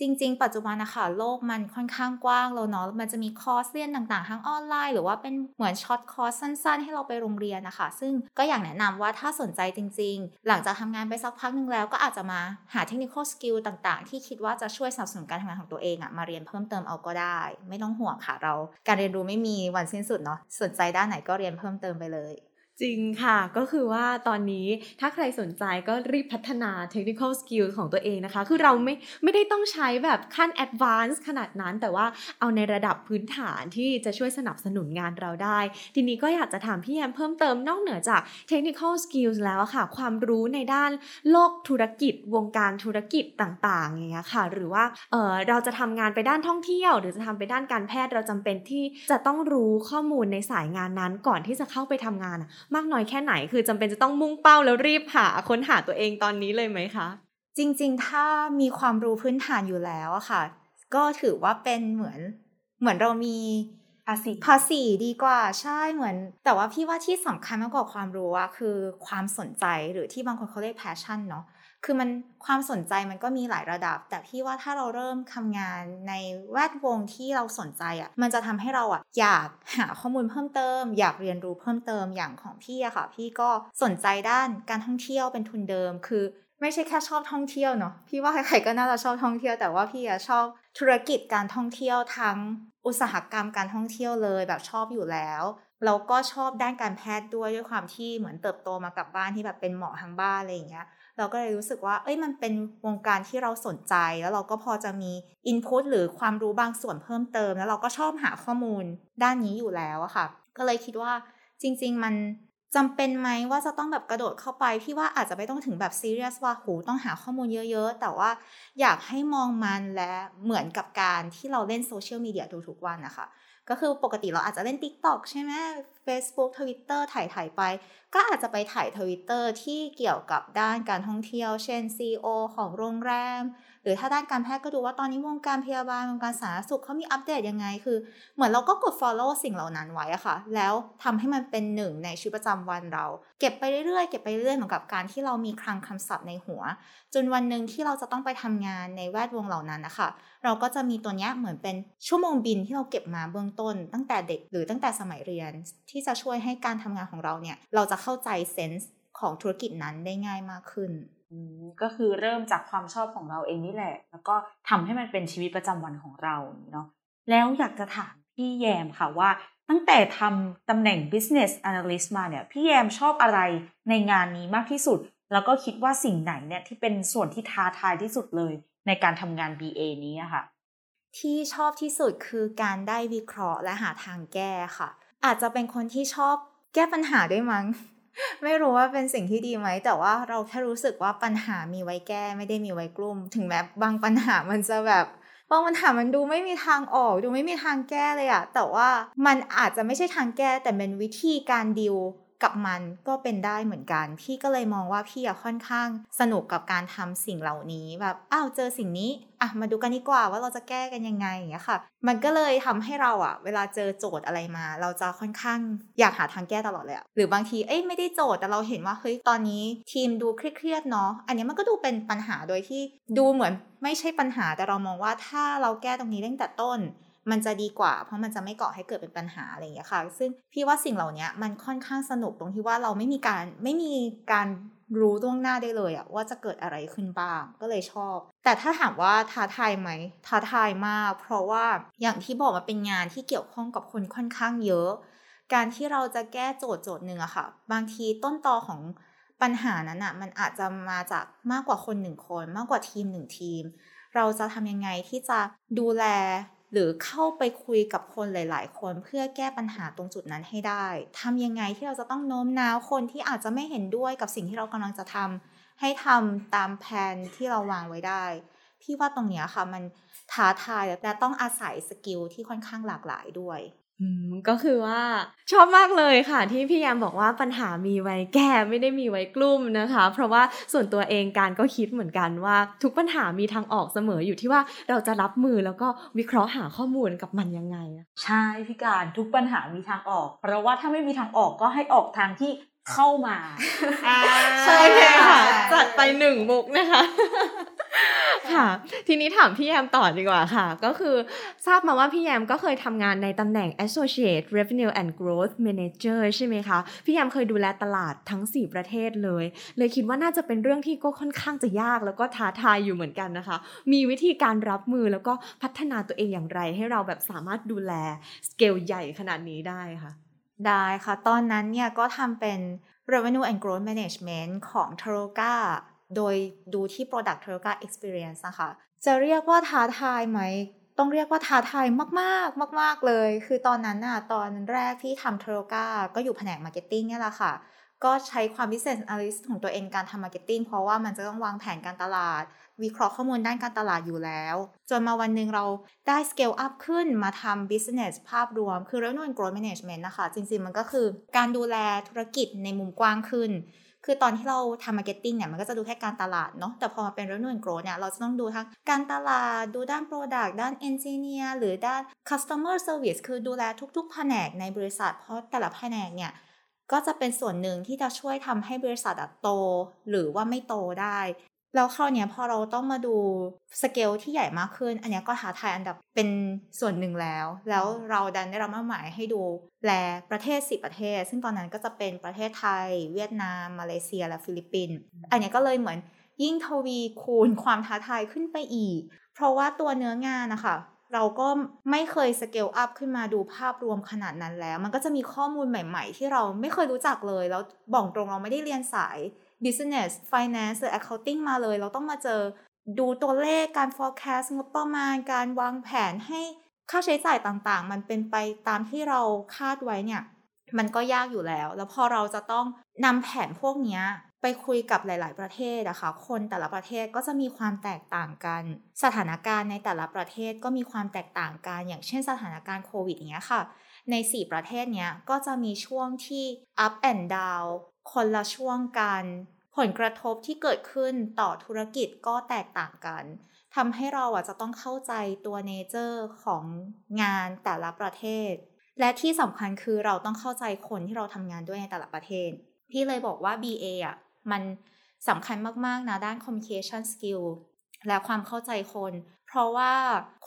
จริง ๆ ปัจจุบันนะคะโลกมันค่อนข้างกว้างแล้วเนาะมันจะมีคอร์สเรียนต่างๆ ทั้งออนไลน์ หรือว่าเป็นเหมือน short course สั้น ๆ ให้เราไปลงเรียนนะคะ ซึ่งก็อยากแนะนำว่าถ้าสนใจจริง ๆ หลังจากทำงานไปสักพักหนึ่งแล้วก็อาจจะมาหา technical skill ต่างๆ ที่คิดว่าจะช่วยสนับสนุนการทำงานของตัวเองอะมาเรียนเพิ่มเติมเอาก็ได้ ไม่ต้องห่วงค่ะเรา การเรียนรู้ไม่มีวันสิ้นสุดเนาะสนใจด้านไหนก็เรียนเพิ่มเติมไปเลย จริงค่ะก็คือว่าตอนนี้ถ้าใครสนใจก็รีบพัฒนา technical skill ของตัวเองนะคะ คือเราไม่ไม่ได้ต้องใช้แบบขั้น advanced ขนาดนั้น แต่ว่าเอาในระดับพื้นฐานที่จะช่วยสนับสนุนงานเราได้ ทีนี้ก็อยากจะถามพี่แอมเพิ่มเติมนอกเหนือจาก technical skills แล้วค่ะ ความรู้ในด้านโลกธุรกิจ วงการธุรกิจต่างๆอย่างเงี้ยค่ะ หรือว่าเออเราจะทำงานไปด้านท่องเที่ยว หรือจะทำไปด้านการแพทย์เราจำเป็นที่จะต้องรู้ข้อมูลในสายงานนั้นก่อนที่จะเข้าไปทำงานมากน้อยแค่ไหน คือจำเป็นจะต้องมุ่งเป้าแล้วรีบหาค้นหาตัวเองตอนนี้เลยไหมคะ จริงๆ ถ้ามีความรู้พื้นฐานอยู่แล้วอะค่ะ ก็ถือว่าเป็นเหมือนเหมือนเรามีภาษีภาษีดีกว่าใช่เหมือน แต่ว่าพี่ว่าที่สำคัญมากกว่าความรู้อะคือความสนใจหรือที่บางคนเขาเรียก passion เนาะ คือมันความสนใจมันก็มีหลายระดับ แต่พี่ว่าถ้าเราเริ่มทำงานในแวดวงที่เราสนใจอะมันจะทำให้เราอะอยากหาข้อมูลเพิ่มเติม อยากเรียนรู้เพิ่มเติมอย่างของพี่อะค่ะ พี่ก็สนใจด้านการท่องเที่ยวเป็นทุนเดิม คือไม่ใช่แค่ชอบท่องเที่ยวเนาะพี่ว่าใครๆก็น่าจะชอบท่องเที่ยวแต่ว่าพี่อะชอบธุรกิจการท่องเที่ยวทั้งอุตสาหกรรมการท่องเที่ยวเลยแบบชอบอยู่แล้วเราก็ชอบด้านการแพทย์ด้วยด้วยความที่เหมือนเติบโตมากับบ้านที่แบบเป็นหมอทางบ้านอะไรอย่างเงี้ย เราก็เลยรู้สึกว่า เอ้ยมันเป็นวงการที่เราสนใจ แล้วเราก็พอจะมีอินพุตหรือความรู้บางส่วนเพิ่มเติม แล้วเราก็ชอบหาข้อมูลด้านนี้อยู่แล้วอะค่ะ ก็เลยคิดว่าจริง ๆ มันจำเป็นไหมว่าจะต้องแบบกระโดดเข้าไป พี่ว่าอาจจะไม่ต้องถึงแบบซีเรียสว่าหูต้องหาข้อมูลเยอะๆ แต่ว่าอยากให้มองมันและเหมือนกับการที่เราเล่นโซเชียลมีเดียทุกๆวันนะคะ ก็คือปกติเราอาจจะเล่น TikTok ใช่ไหม Facebook Twitter ถ่ายถ่ายไป ก็อาจจะไปถ่ายทวิตเตอร์ที่เกี่ยวกับด้านการท่องเที่ยว เช่น CEO ของโรงแรม หรือถ้าด้านการแพทย์ก็ดูว่าตอนนี้วงการพยาบาลวงการสาธารณสุขเขามีอัปเดตยังไง คือเหมือนเราก็กด follow สิ่งเหล่านั้นไว้อะค่ะ แล้วทำให้มันเป็นหนึ่งในชีวิตประจำวันเรา เก็บไปเรื่อยๆ เก็บไปเรื่อยๆเหมือนกับการที่เรามีคลังคำศัพท์ในหัว จนวันหนึ่งที่เราจะต้องไปทำงานในแวดวงเหล่านั้นนะคะ เราก็จะมีตัวเนี้ยเหมือนเป็นชั่วโมงบินที่เราเก็บมาเบื้องต้น ตั้งแต่เด็กหรือตั้งแต่สมัยเรียน ที่จะช่วยให้การทำงานของเราเนี่ย เราจะเข้าใจเซนส์ของธุรกิจนั้นได้ง่ายมากขึ้นก็คือเริ่มจากความชอบของเราเองนี่แหละ แล้วก็ทำให้มันเป็นชีวิตประจำวันของเราเนาะแล้วอยากจะถามพี่แยมค่ะว่า ตั้งแต่ทำตำแหน่ง business analyst มาเนี่ย พี่แยมชอบอะไรในงานนี้มากที่สุด แล้วก็คิดว่าสิ่งไหนเนี่ยที่เป็นส่วนที่ท้าทายที่สุดเลย ในการทำงาน BA นี้ค่ะ ที่ชอบที่สุดคือการได้วิเคราะห์และหาทางแก้ค่ะ อาจจะเป็นคนที่ชอบแก้ปัญหาด้วยมั้ง ไม่รู้ว่าเป็นสิ่งที่ดีไหม แต่ว่าเราแค่รู้สึกว่าปัญหามีไว้แก้ไม่ได้มีไว้กลุ่ม ถึงแม้บางปัญหามันจะแบบบางปัญหามันดูไม่มีทางออก ดูไม่มีทางแก้เลยอะแต่ว่ามันอาจจะไม่ใช่ทางแก้แต่เป็นวิธีการดิว กับมันก็เป็นได้เหมือนกัน พี่ก็เลยมองว่าพี่อะค่อนข้างสนุกกับการทำสิ่งเหล่านี้แบบอ้าวเจอสิ่งนี้อะมาดูกันดีกว่าว่าเราจะแก้กันยังไงอย่างเงี้ยค่ะ มันก็เลยทำให้เราอะเวลาเจอโจทย์อะไรมา เราจะค่อนข้างอยากหาทางแก้ตลอดเลยอะหรือบางทีเอ้ยไม่ได้โจทย์แต่เราเห็นว่าเฮ้ยตอนนี้ทีมดูเครียดๆเนาะอันนี้มันก็ดูเป็นปัญหาโดยที่ดูเหมือนไม่ใช่ปัญหาแต่เรามองว่าถ้าเราแก้ตรงนี้ตั้งแต่ต้น มันจะดีกว่า เพราะมันจะไม่ก่อให้เกิดเป็นปัญหาอะไรอย่างเงี้ยค่ะ ซึ่งพี่ว่าสิ่งเหล่านี้มันค่อนข้างสนุกตรงที่ว่าเราไม่มีการไม่มีการรู้ล่วงหน้าได้เลยอะว่าจะเกิดอะไรขึ้นบ้างก็เลยชอบ แต่ถ้าถามว่าท้าทายไหมท้าทายมาก เพราะว่าอย่างที่บอกมาเป็นงานที่เกี่ยวข้องกับคนค่อนข้างเยอะ การที่เราจะแก้โจทย์โจทย์หนึ่งอะค่ะ บางทีต้นตอของปัญหานั้นอะมันอาจจะมาจากมากกว่าคนหนึ่งคน มากกว่าทีมหนึ่งทีม เราจะทำยังไงที่จะดูแล หรือเข้าไปคุยกับคนหลาย ๆ คนเพื่อแก้ปัญหาตรงจุดนั้นให้ได้ทำยังไงที่เราจะต้องโน้มน้าวคนที่อาจจะไม่เห็นด้วยกับสิ่งที่เรากำลังจะทำให้ทำตามแผนที่เราวางไว้ได้พี่ว่าตรงนี้ค่ะมันท้าทายและต้องอาศัยสกิลที่ค่อนข้างหลากหลายด้วย ก็คือว่าชอบมากเลยค่ะ ที่พี่ยามบอกว่าปัญหามีไว้แก้ไม่ได้มีไว้กลุ่มนะคะ เพราะว่าส่วนตัวเองการก็คิดเหมือนกันว่า ทุกปัญหามีทางออกเสมออยู่ที่ว่าเราจะรับมือแล้วก็วิเคราะห์หาข้อมูลกับมันยังไง ใช่พี่การทุกปัญหามีทางออก เพราะว่าถ้าไม่มีทางออกก็ให้ออกทางที่เข้ามาใช่ค่ะจัดไปหนึ่งมุกนะคะ ค่ะทีนี้ถามพี่แยมต่อดีกว่าค่ะ ก็คือทราบมาว่าพี่แยมก็เคยทำงานในตำแหน่ง Associate Revenue and Growth Manager ใช่ไหมคะ พี่แยมเคยดูแลตลาดทั้ง 4 ประเทศเลย เลยคิดว่าน่าจะเป็นเรื่องที่ก็ค่อนข้างจะยากแล้วก็ท้าทายอยู่เหมือนกันนะคะ มีวิธีการรับมือแล้วก็พัฒนาตัวเองอย่างไร ให้เราแบบสามารถดูแลสเกลใหญ่ขนาดนี้ได้ค่ะ ได้ค่ะ ตอนนั้นเนี่ยก็ทำเป็น Revenue and Growth Management ของ t a r o g a โดยดูที่ Product t o r o g a Experience นะคะ จะเรียกว่าท้าทายไหม ต้องเรียกว่าท้าทายมากๆ มาก ๆ เลย คือตอนนั้นน่ะ ตอนแรกที่ทำ t a r o g a ก็อยู่แผนก Marketing เนี่ยแหละค่ะ ก็ใช้ความ Business Analyst ของตัวเองการทำ Marketing เพราะว่ามันจะต้องวางแผนการตลาด วิเคราะห์ข้อมูลด้านการตลาดอยู่แล้ว จนมาวันหนึ่งเราได้ scale up ขึ้นมาทำ business ภาพรวม คือ revenue and growth management นะคะ จริง ๆ มันก็คือการดูแลธุรกิจในมุมกว้างขึ้น คือตอนที่เราทำ marketing เนี่ยมันก็จะดูแค่การตลาดเนาะแต่พอมาเป็น revenue and growth เนี่ยเราจะต้องดูทั้งการตลาดดูด้าน product ด้าน engineer หรือด้าน customer service คือดูแลทุกๆ แผนกในบริษัท เพราะแต่ละแผนกเนี่ยก็จะเป็นส่วนหนึ่งที่จะช่วยทำให้บริษัทโต หรือว่าไม่โตได้ แล้วคราวนี้พอเราต้องมาดูสเกลที่ใหญ่มากขึ้น อันนี้ก็ท้าทายอันดับเป็นส่วนหนึ่งแล้ว แล้วเราดันได้รับมอบหมายให้ดูแลประเทศสี่ประเทศ ซึ่งตอนนั้นก็จะเป็นประเทศไทย เวียดนาม มาเลเซีย และฟิลิปปินส์อันนี้ก็เลยเหมือนยิ่งทวีคูณความท้าทายขึ้นไปอีก เพราะว่าตัวเนื้องานนะคะเราก็ไม่เคย scale up ขึ้นมาดูภาพรวมขนาดนั้นแล้ว มันก็จะมีข้อมูลใหม่ ๆ ที่เราไม่เคยรู้จักเลย แล้วบอกตรงเราไม่ได้เรียนสาย business finance หรือ accounting มาเลย เราต้องมาเจอดูตัวเลขการ forecast งบประมาณการวางแผนให้ค่าใช้จ่ายต่างๆ มันเป็นไปตามที่เราคาดไว้เนี่ย มันก็ยากอยู่แล้ว แล้วพอเราจะต้องนำแผนพวกนี้ไปคุยกับหลาย ๆ ประเทศอะคะ่ะคนแต่ละประเทศก็จะมีความแตกต่างกัน สถานการณ์ในแต่ละประเทศก็มีความแตกต่างกัน อย่างเช่นสถานการณ์โควิดอย่างเงี้ยค่ะ ใน 4 ประเทศเนี้ยก็จะมีช่วงที่ up and down คนละช่วงกัน ผลกระทบที่เกิดขึ้นต่อธุรกิจก็แตกต่างกันทำให้เราอะจะต้องเข้าใจตัวเนเจอร์ของงานแต่ละประเทศ และที่สำคัญคือเราต้องเข้าใจคนที่เราทำงานด้วยในแต่ละประเทศ พี่เลยบอกว่า BA อะมันสำคัญมาก ๆ นะ ด้าน communication skill และความเข้าใจคน เพราะว่า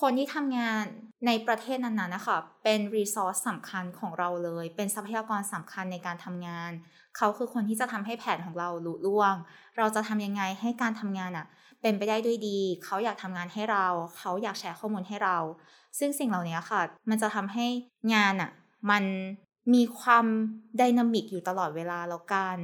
คนที่ทำงานในประเทศนั้นๆนะคะเป็นรีซอสสำคัญของเราเลย เป็นทรัพยากรสำคัญในการทำงาน เขาคือคนที่จะทำให้แผนของเราลุล่วง เราจะทำยังไงให้การทำงานอะ่ะเป็นไปได้ด้วยดี เขาอยากทำงานให้เรา เขาอยากแชร์ข้อมูลให้เรา ซึ่งสิ่งเหล่านี้ค่ะ มันจะทำให้งานอะ่ะมันมีความดินามิกอยู่ตลอดเวลาแล้วกัน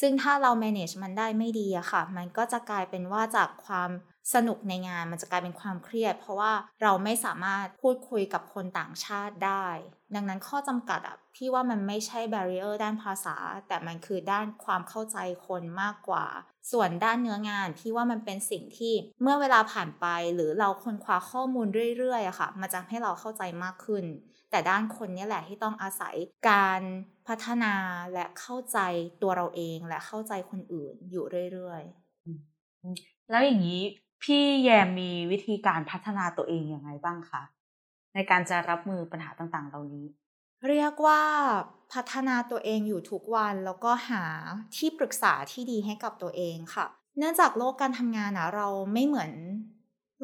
ซึ่งถ้าเรา manage มันได้ไม่ดีอะค่ะ มันก็จะกลายเป็นว่าจากความ สนุกในงานมันจะกลายเป็นความเครียด เพราะว่าเราไม่สามารถพูดคุยกับคนต่างชาติได้ ดังนั้นข้อจำกัดอะพี่ว่ามันไม่ใช่แบเรียร์ด้านภาษา แต่มันคือด้านความเข้าใจคนมากกว่า ส่วนด้านเนื้องานพี่ว่ามันเป็นสิ่งที่เมื่อเวลาผ่านไปหรือเราค้นคว้าข้อมูลเรื่อยๆอะค่ะมันจะให้เราเข้าใจมากขึ้น แต่ด้านคนนี่แหละที่ต้องอาศัยการพัฒนาและเข้าใจตัวเราเองและเข้าใจคนอื่นอยู่เรื่อยๆแล้วอย่างนี้ พี่แยมมีวิธีการพัฒนาตัวเองยังไงบ้างคะในการจะรับมือปัญหาต่างๆ เหล่านี้ เรียกว่าพัฒนาตัวเองอยู่ทุกวันแล้วก็หาที่ปรึกษาที่ดีให้กับตัวเองค่ะ เนื่องจากโลกการทำงานนะเราไม่เหมือน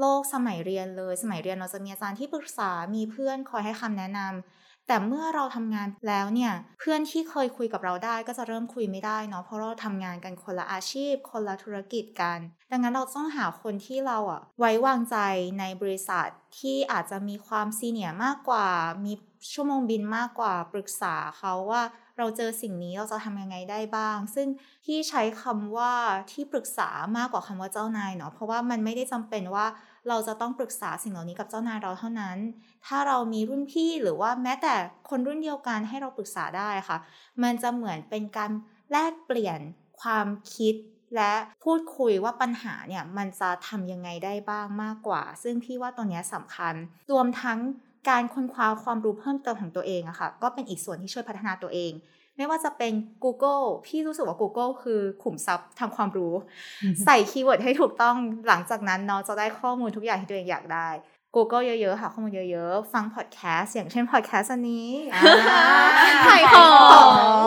โลกสมัยเรียนเลย สมัยเรียนเราจะมีอาจารย์ที่ปรึกษามีเพื่อนคอยให้คำแนะนำ แต่เมื่อเราทำงานแล้วเนี่ยเพื่อนที่เคยคุยกับเราได้ก็จะเริ่มคุยไม่ได้เนาะเพราะเราทำงานกันคนละอาชีพ คนละธุรกิจกัน ดังนั้นเราต้องหาคนที่เราอะไว้วางใจในบริษัทที่อาจจะมีความซีเนียมากกว่า มีชั่วโมงบินมากกว่าปรึกษาเขาว่าเราเจอสิ่งนี้เราจะทำยังไงได้บ้าง ซึ่งที่ใช้คำว่าที่ปรึกษามากกว่าคำว่าเจ้านายเนาะเพราะว่ามันไม่ได้จำเป็นว่า เราจะต้องปรึกษาสิ่งเหล่านี้กับเจ้านายเราเท่านั้น ถ้าเรามีรุ่นพี่หรือว่าแม้แต่คนรุ่นเดียวกันให้เราปรึกษาได้ค่ะ มันจะเหมือนเป็นการแลกเปลี่ยนความคิดและพูดคุยว่าปัญหาเนี่ยมันจะทำยังไงได้บ้างมากกว่า ซึ่งพี่ว่าตรงนี้สำคัญ รวมทั้งการค้นคว้าความรู้เพิ่มเติมของตัวเองอะค่ะ ก็เป็นอีกส่วนที่ช่วยพัฒนาตัวเอง ไม่ว่าจะเป็น Google พี่รู้สึกว่า Google คือขุมทรัพย์ทางความรู้ ใส่คีย์เวิร์ดให้ถูกต้องหลังจากนั้นเนาะจะได้ข้อมูลทุกอย่างที่ตัวเองอยากได้ Google เยอะๆ หาข้อมูลเยอะๆ ฟังพอดแคสต์อย่างเช่นพอดแคสต์อันนี้ขายของ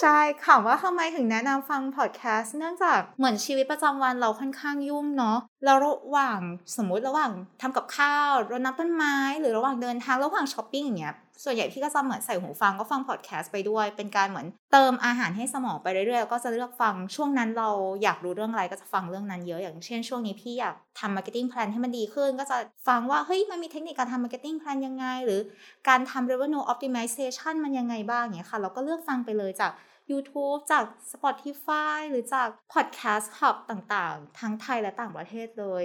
ใช่ค่ะว่าทำไมถึงแนะนำฟังพอดแคสต์เนื่องจากเหมือนชีวิตประจำวันเราค่อนข้างยุ่งเนาะแล้วระหว่างสมมุติระหว่างทำกับข้าวรดน้ำต้นไม้ หรือระหว่างเดินทางระหว่างช้อปปิ้งอย่างเงี้ย ส่วนใหญ่พี่ก็จะเหมือนใส่หูฟังก็ฟังพอดแคสต์ไปด้วย เป็นการเหมือนเติมอาหารให้สมองไปเรื่อยๆแล้วก็จะเลือกฟังช่วงนั้นเราอยากรู้เรื่องอะไรก็จะฟังเรื่องนั้นเยอะ อย่างเช่นช่วงนี้พี่อยากทำ marketing plan ให้มันดีขึ้น ก็จะฟังว่าเฮ้ยมันมีเทคนิคการทำ marketing plan ยังไง หรือการทำ revenue optimization มันยังไงบ้างเนี่ยค่ะ เราก็เลือกฟังไปเลยจาก YouTube จาก Spotify หรือจาก Podcast Hub ต่างๆ ทั้งไทยและต่างประเทศเลย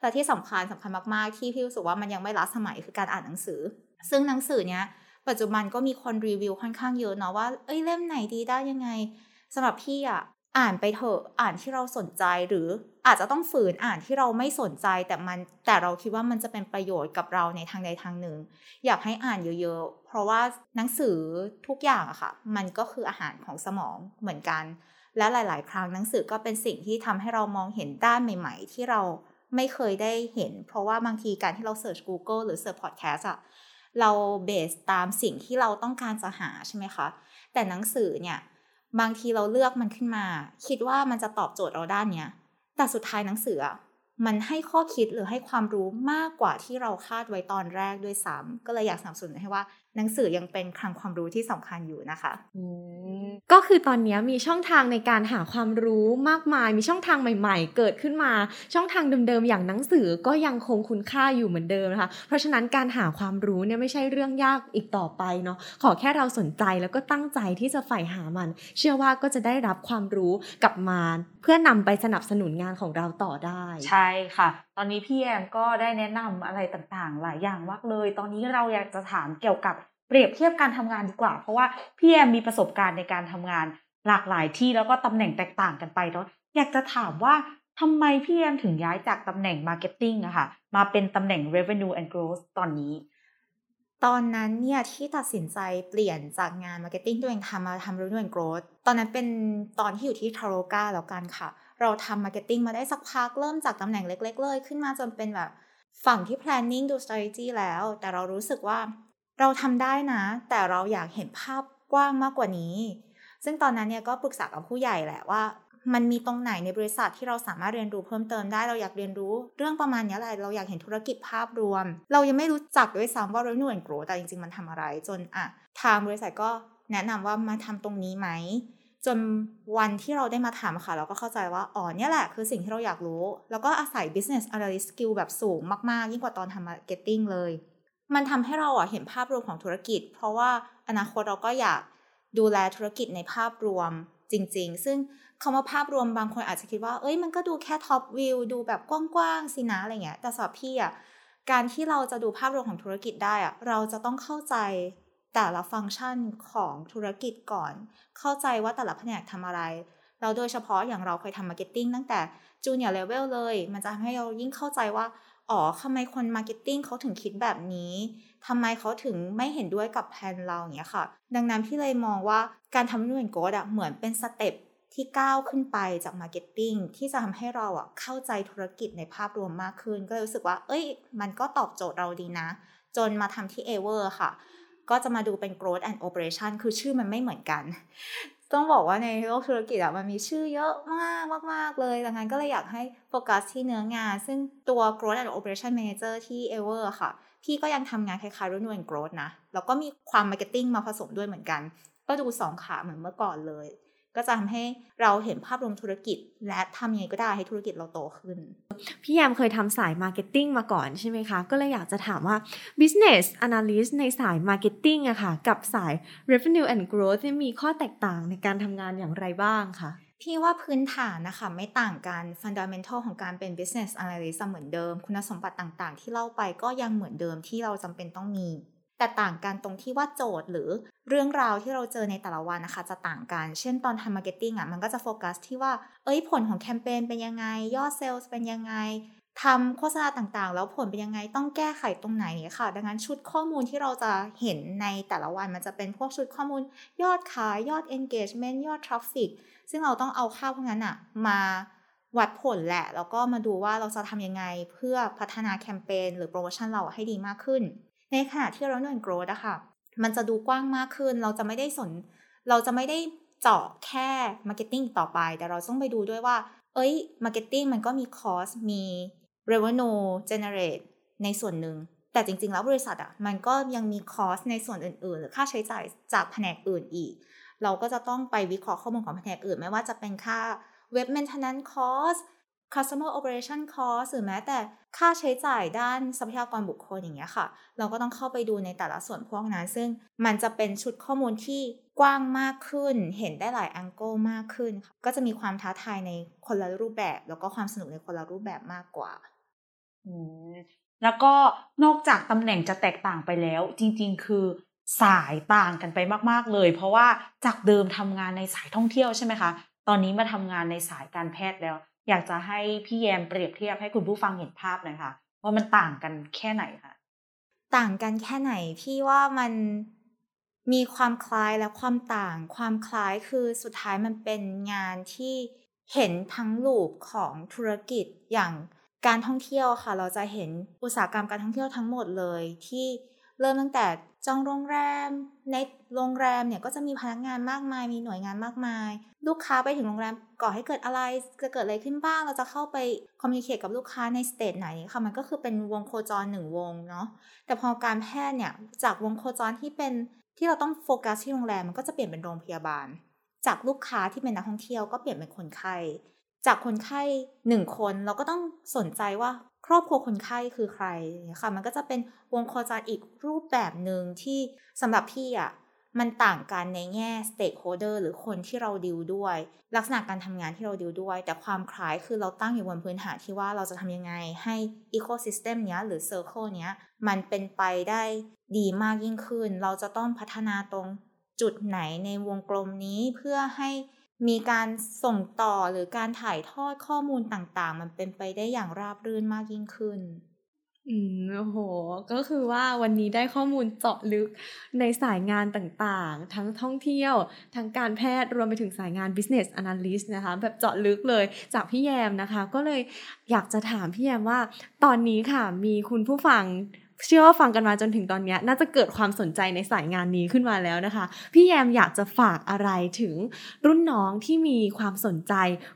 และที่สำคัญสำคัญมาก ๆ ที่พี่รู้สึกว่ามันยังไม่ล้าสมัยคือการอ่านหนังสือ ซึ่งหนังสือเนี้ย ปัจจุบันก็มีคนรีวิวค่อนข้างเยอะเนาะว่า เอ้ยเล่มไหนดีได้ยังไงสำหรับพี่อะอ่านไปเถอะอ่านที่เราสนใจหรืออาจจะต้องฝืนอ่านที่เราไม่สนใจแต่มันแต่เราคิดว่ามันจะเป็นประโยชน์กับเราในทางใดทางหนึ่ง อยากให้อ่านเยอะๆ เพราะว่าหนังสือทุกอย่างอะค่ะ มันก็คืออาหารของสมองเหมือนกัน และหลาย ๆ ครั้งหนังสือก็เป็นสิ่งที่ทำให้เรามองเห็นด้านใหม่ ๆ ที่เราไม่เคยได้เห็น เพราะว่าบางทีการที่เราเสิร์ช Google หรือเสิร์ชพอดแคสต์อะ เราเบสตามสิ่งที่เราต้องการจะหาใช่ไหมคะ แต่หนังสือเนี่ยบางทีเราเลือกมันขึ้นมา คิดว่ามันจะตอบโจทย์เราด้านเนี้ย แต่สุดท้ายหนังสือมันให้ข้อคิดหรือให้ความรู้มากกว่าที่เราคาดไว้ตอนแรกด้วยซ้ำก็เลยอยากสนับสนุนให้ว่าหนังสือยังเป็นคลังความรู้ที่สำคัญอยู่นะคะก็คือตอนนี้มีช่องทางในการหาความรู้มากมาย มีช่องทางใหม่ ๆ เกิดขึ้นมา ช่องทางเดิมๆอย่างหนังสือก็ยังคงคุณค่าอยู่เหมือนเดิมนะคะ เพราะฉะนั้นการหาความรู้เนี่ยไม่ใช่เรื่องยากอีกต่อไปเนาะขอแค่เราสนใจแล้วก็ตั้งใจที่จะใฝ่หามัน เชื่อว่าก็จะได้รับความรู้กลับมา เพื่อนำไปสนับสนุนงานของเราต่อได้ ใช่ค่ะต อนนี้พี่แอมก็ได้แนะนำอะไรต่างๆ หลายอย่างมากเลย ตอนนี้เราอยากจะถามเกี่ยวกับเปรียบเทียบการทำงานดีกว่า เพราะว่าพี่แอมมีประสบการณ์ในการทำงานหลากหลายที่แล้วก็ตำแหน่งแตกต่างกันไปเนาะอยากจะถามว่าทำไมพี่แอมถึงย้ายจากตำแหน่ง Marketing อะค่ะมาเป็นตำแหน่ง Revenue and Growth ตอนนี้ ตอนนั้นเนี่ยที่ตัดสินใจเปลี่ยนจากงาน Marketing ตัวเองทำมาทำ Revenue and Growth ตอนนั้นเป็นตอนที่อยู่ที่ทาโรกาแล้วกันค่ะ เราทำ Marketing มาได้สักพักเริ่มจากตำแหน่งเล็ก ๆ เลย ขึ้นมาจนเป็นแบบฝั่งที่ planning ดู strategy แล้ว แต่เรารู้สึกว่าเราทำได้นะ แต่เราอยากเห็นภาพกว้างมากกว่านี้ ซึ่งตอนนั้นเนี่ยก็ปรึกษากับผู้ใหญ่แหละว่า มันมีตรงไหนในบริษัทที่เราสามารถเรียนรู้เพิ่มเติมได้เราอยากเรียนรู้เรื่องประมาณนี้แหละเราอยากเห็นธุรกิจภาพรวม เรายังไม่รู้จักด้วยซ้ำว่า revenue and growth แต่จริงๆมันทำอะไร จนอะทางบริษัทก็แนะนำว่ามาทำตรงนี้ไหม จนวันที่เราได้มาถามค่ะ เราก็เข้าใจว่า อ๋อเนี่ยแหละคือสิ่งที่เราอยากรู้ แล้วก็อาศัย business analyst skill แบบสูงมาก ๆ ยิ่งกว่าตอนทำ marketing เลย มันทำให้เราอะเห็นภาพรวมของธุรกิจ เพราะว่าอนาคตเราก็อยากดูแลธุรกิจในภาพรวมจริง ๆ ซึ่งคำว่าภาพรวมบางคนอาจจะคิดว่า เอ้ย มันก็ดูแค่ท็อปวิวดูแบบกกว้างๆสินะอะไรเงี้ย แต่สำหรับพี่อะ การที่เราจะดูภาพรวมของธุรกิจได้อะ เราจะต้องเข้าใจ แต่ละฟังก์ชันของธุรกิจก่อน เข้าใจว่าแต่ละแผนกทำอะไร เราโดยเฉพาะอย่างเราเคยทำ marketing ตั้งแต่ junior level เลย มันจะทำให้เรายิ่งเข้าใจว่า อ๋อทำไมคน marketing เขาถึงคิดแบบนี้ทำไมเขาถึงไม่เห็นด้วยกับแผนเราอย่างเงี้ยค่ะ ดังนั้นพี่เลยมองว่าการทำ revenue growth อะเหมือนเป็น stepที่ก้าวขึ้นไปจาก marketing ที่จะทำให้เราอะเข้าใจธุรกิจในภาพรวมมากขึ้น ก็รู้สึกว่า เอ้ย มันก็ตอบโจทย์เราดีนะ จนมาทำที่ Ever ค่ะ ก็จะมาดูเป็น growth and operation คือชื่อมันไม่เหมือนกัน ต้องบอกว่าในโลกธุรกิจอะมันมีชื่อเยอะมากมากๆเลยดังนั้นก็เลยอยากให้โฟกัสที่เนื้องาน ซึ่งตัว growth and operation manager ที่ Ever ค่ะ พี่ก็ยังทำงานคล้ายๆรุ่นวัน growth นะ แล้วก็มีความ marketing มาผสมด้วยเหมือนกัน ก็ดูสองขาเหมือนเมื่อก่อนเลย ก็จะทำให้เราเห็นภาพรวมธุรกิจ และทำยังไงก็ได้ให้ธุรกิจเราโตขึ้น พี่แยมเคยทำสาย marketing มาก่อนใช่ไหมคะ ก็เลยอยากจะถามว่า business analyst ในสาย marketing อะค่ะ กับสาย revenue and growth มีข้อแตกต่างในการทำงานอย่างไรบ้างคะพี่ว่าพื้นฐานนะคะไม่ต่างกัน fundamental ของการเป็น business analyst เหมือนเดิม คุณสมบัติต่างๆ ที่เล่าไปก็ยังเหมือนเดิมที่เราจำเป็นต้องมี แต่ต่างกันตรงที่ว่าโจทย์หรือเรื่องราวที่เราเจอในแต่ละวันนะคะ จะต่างกัน เช่นตอนทำ marketing อะมันก็จะโฟกัสที่ว่า เอ้ยผลของแคมเปญเป็นยังไง ยอดเซลล์เป็นยังไงทำโฆษณาต่างๆ แล้วผลเป็นยังไงต้องแก้ไขตรงไหนค่ะ ดังนั้นชุดข้อมูลที่เราจะเห็นในแต่ละวันมันจะเป็นพวกชุดข้อมูล ยอดขายยอด engagement ยอด traffic ซึ่งเราต้องเอาค่าพวกนั้นอะมาวัดผลแหละ แล้วก็มาดูว่าเราจะทำยังไงเพื่อพัฒนาแคมเปญหรือโปรโมชั่นเราให้ดีมากขึ้น ในขณะที่ revenue growth อะค่ะ มันจะดูกว้างมากขึ้น เราจะไม่ได้สน เราจะไม่ได้เจาะแค่ marketing ต่อไป แต่เราต้องไปดูด้วยว่า เอ้ย marketing มันก็มี cost มี revenue generate ในส่วนหนึ่ง แต่จริง ๆ แล้วบริษัทอะมันก็ยังมี cost ในส่วนอื่น ๆ หรือค่าใช้จ่ายจากแผนกอื่นอีก เราก็จะต้องไปวิเคราะห์ข้อมูลของแผนกอื่น ไม่ว่าจะเป็นค่า web maintenance cost customer operation cost หรือแม้แต่ค่าใช้จ่ายด้านทรัพยากรบุคคลอย่างเงี้ยค่ะ เราก็ต้องเข้าไปดูในแต่ละส่วนพวกนั้น ซึ่งมันจะเป็นชุดข้อมูลที่กว้างมากขึ้น เห็นได้หลายแองเกิลมากขึ้น ก็จะมีความท้าทายในคนละรูปแบบ แล้วก็ความสนุกในคนละรูปแบบมากกว่าแล้วก็นอกจากตำแหน่งจะแตกต่างไปแล้ว จริง ๆ คือสายต่างกันไปมาก ๆ เลย เพราะว่าจากเดิมทำงานในสายท่องเที่ยวใช่ไหมคะ ตอนนี้มาทำงานในสายการแพทย์แล้ว อยากจะให้พี่แยมเปรียบเทียบให้คุณผู้ฟังเห็นภาพหน่อยค่ะว่ามันต่างกันแค่ไหนคะต่างกันแค่ไหนพี่ว่ามันมีความคล้ายและความต่าง ความคล้ายคือสุดท้ายมันเป็นงานที่เห็นทั้งลูปของธุรกิจอย่างการท่องเที่ยวค่ะ เราจะเห็นอุตสาหกรรมการท่องเที่ยวทั้งหมดเลยที่ เริ่มตั้งแต่จองโรงแรม ในโรงแรมเนี่ยก็จะมีพนักงานมากมาย มีหน่วยงานมากมาย ลูกค้าไปถึงโรงแรมก่อให้เกิดอะไร จะเกิดอะไรขึ้นบ้าง เราจะเข้าไปคอมมิวนิเคชกับลูกค้าในสเตจไหนค่ะ มันก็คือเป็นวงโคจรหนึ่งวงเนาะ แต่พอการแพทย์เนี่ย จากวงโคจรที่เป็นที่เราต้องโฟกัสที่โรงแรมมันก็จะเปลี่ยนเป็นโรงพยาบาล จากลูกค้าที่เป็นนักท่องเที่ยวก็เปลี่ยนเป็นคนไข้ จากคนไข้หนึ่งคนเราก็ต้องสนใจว่า รอบครัวคนไข้คือใครค่ะ มันก็จะเป็นวงโคจรอีกรูปแบบหนึ่งที่สำหรับพี่อะ่ะมันต่างกันในแง่ stakeholder หรือคนที่เราดิวด้วย ลักษณะการทำงานที่เราดิวด้วย แต่ความคล้ายคือเราตั้งอยู่บนพื้นฐานที่ว่าเราจะทำยังไงให้ ecosystem เนี้ยหรือ circle เนี้ยมันเป็นไปได้ดีมากยิ่งขึ้น เราจะต้องพัฒนาตรงจุดไหนในวงกลมนี้เพื่อให้ มีการส่งต่อหรือการถ่ายทอดข้อมูลต่างๆ มันเป็นไปได้อย่างราบรื่นมากยิ่งขึ้น อืมโอ้โห ก็คือว่าวันนี้ได้ข้อมูลเจาะลึกในสายงานต่างๆ ทั้งท่องเที่ยว ทั้งการแพทย์รวมไปถึงสายงาน business analyst นะคะ แบบเจาะลึกเลยจากพี่แยมนะคะ ก็เลยอยากจะถามพี่แยมว่า ตอนนี้ค่ะมีคุณผู้ฟัง เชื่อว่าฟังกันมาจนถึงตอนนี้น่าจะเกิดความสนใจในสายงานนี้ขึ้นมาแล้วนะคะ พี่แยมอยากจะฝากอะไรถึงรุ่นน้องที่มีความสนใจ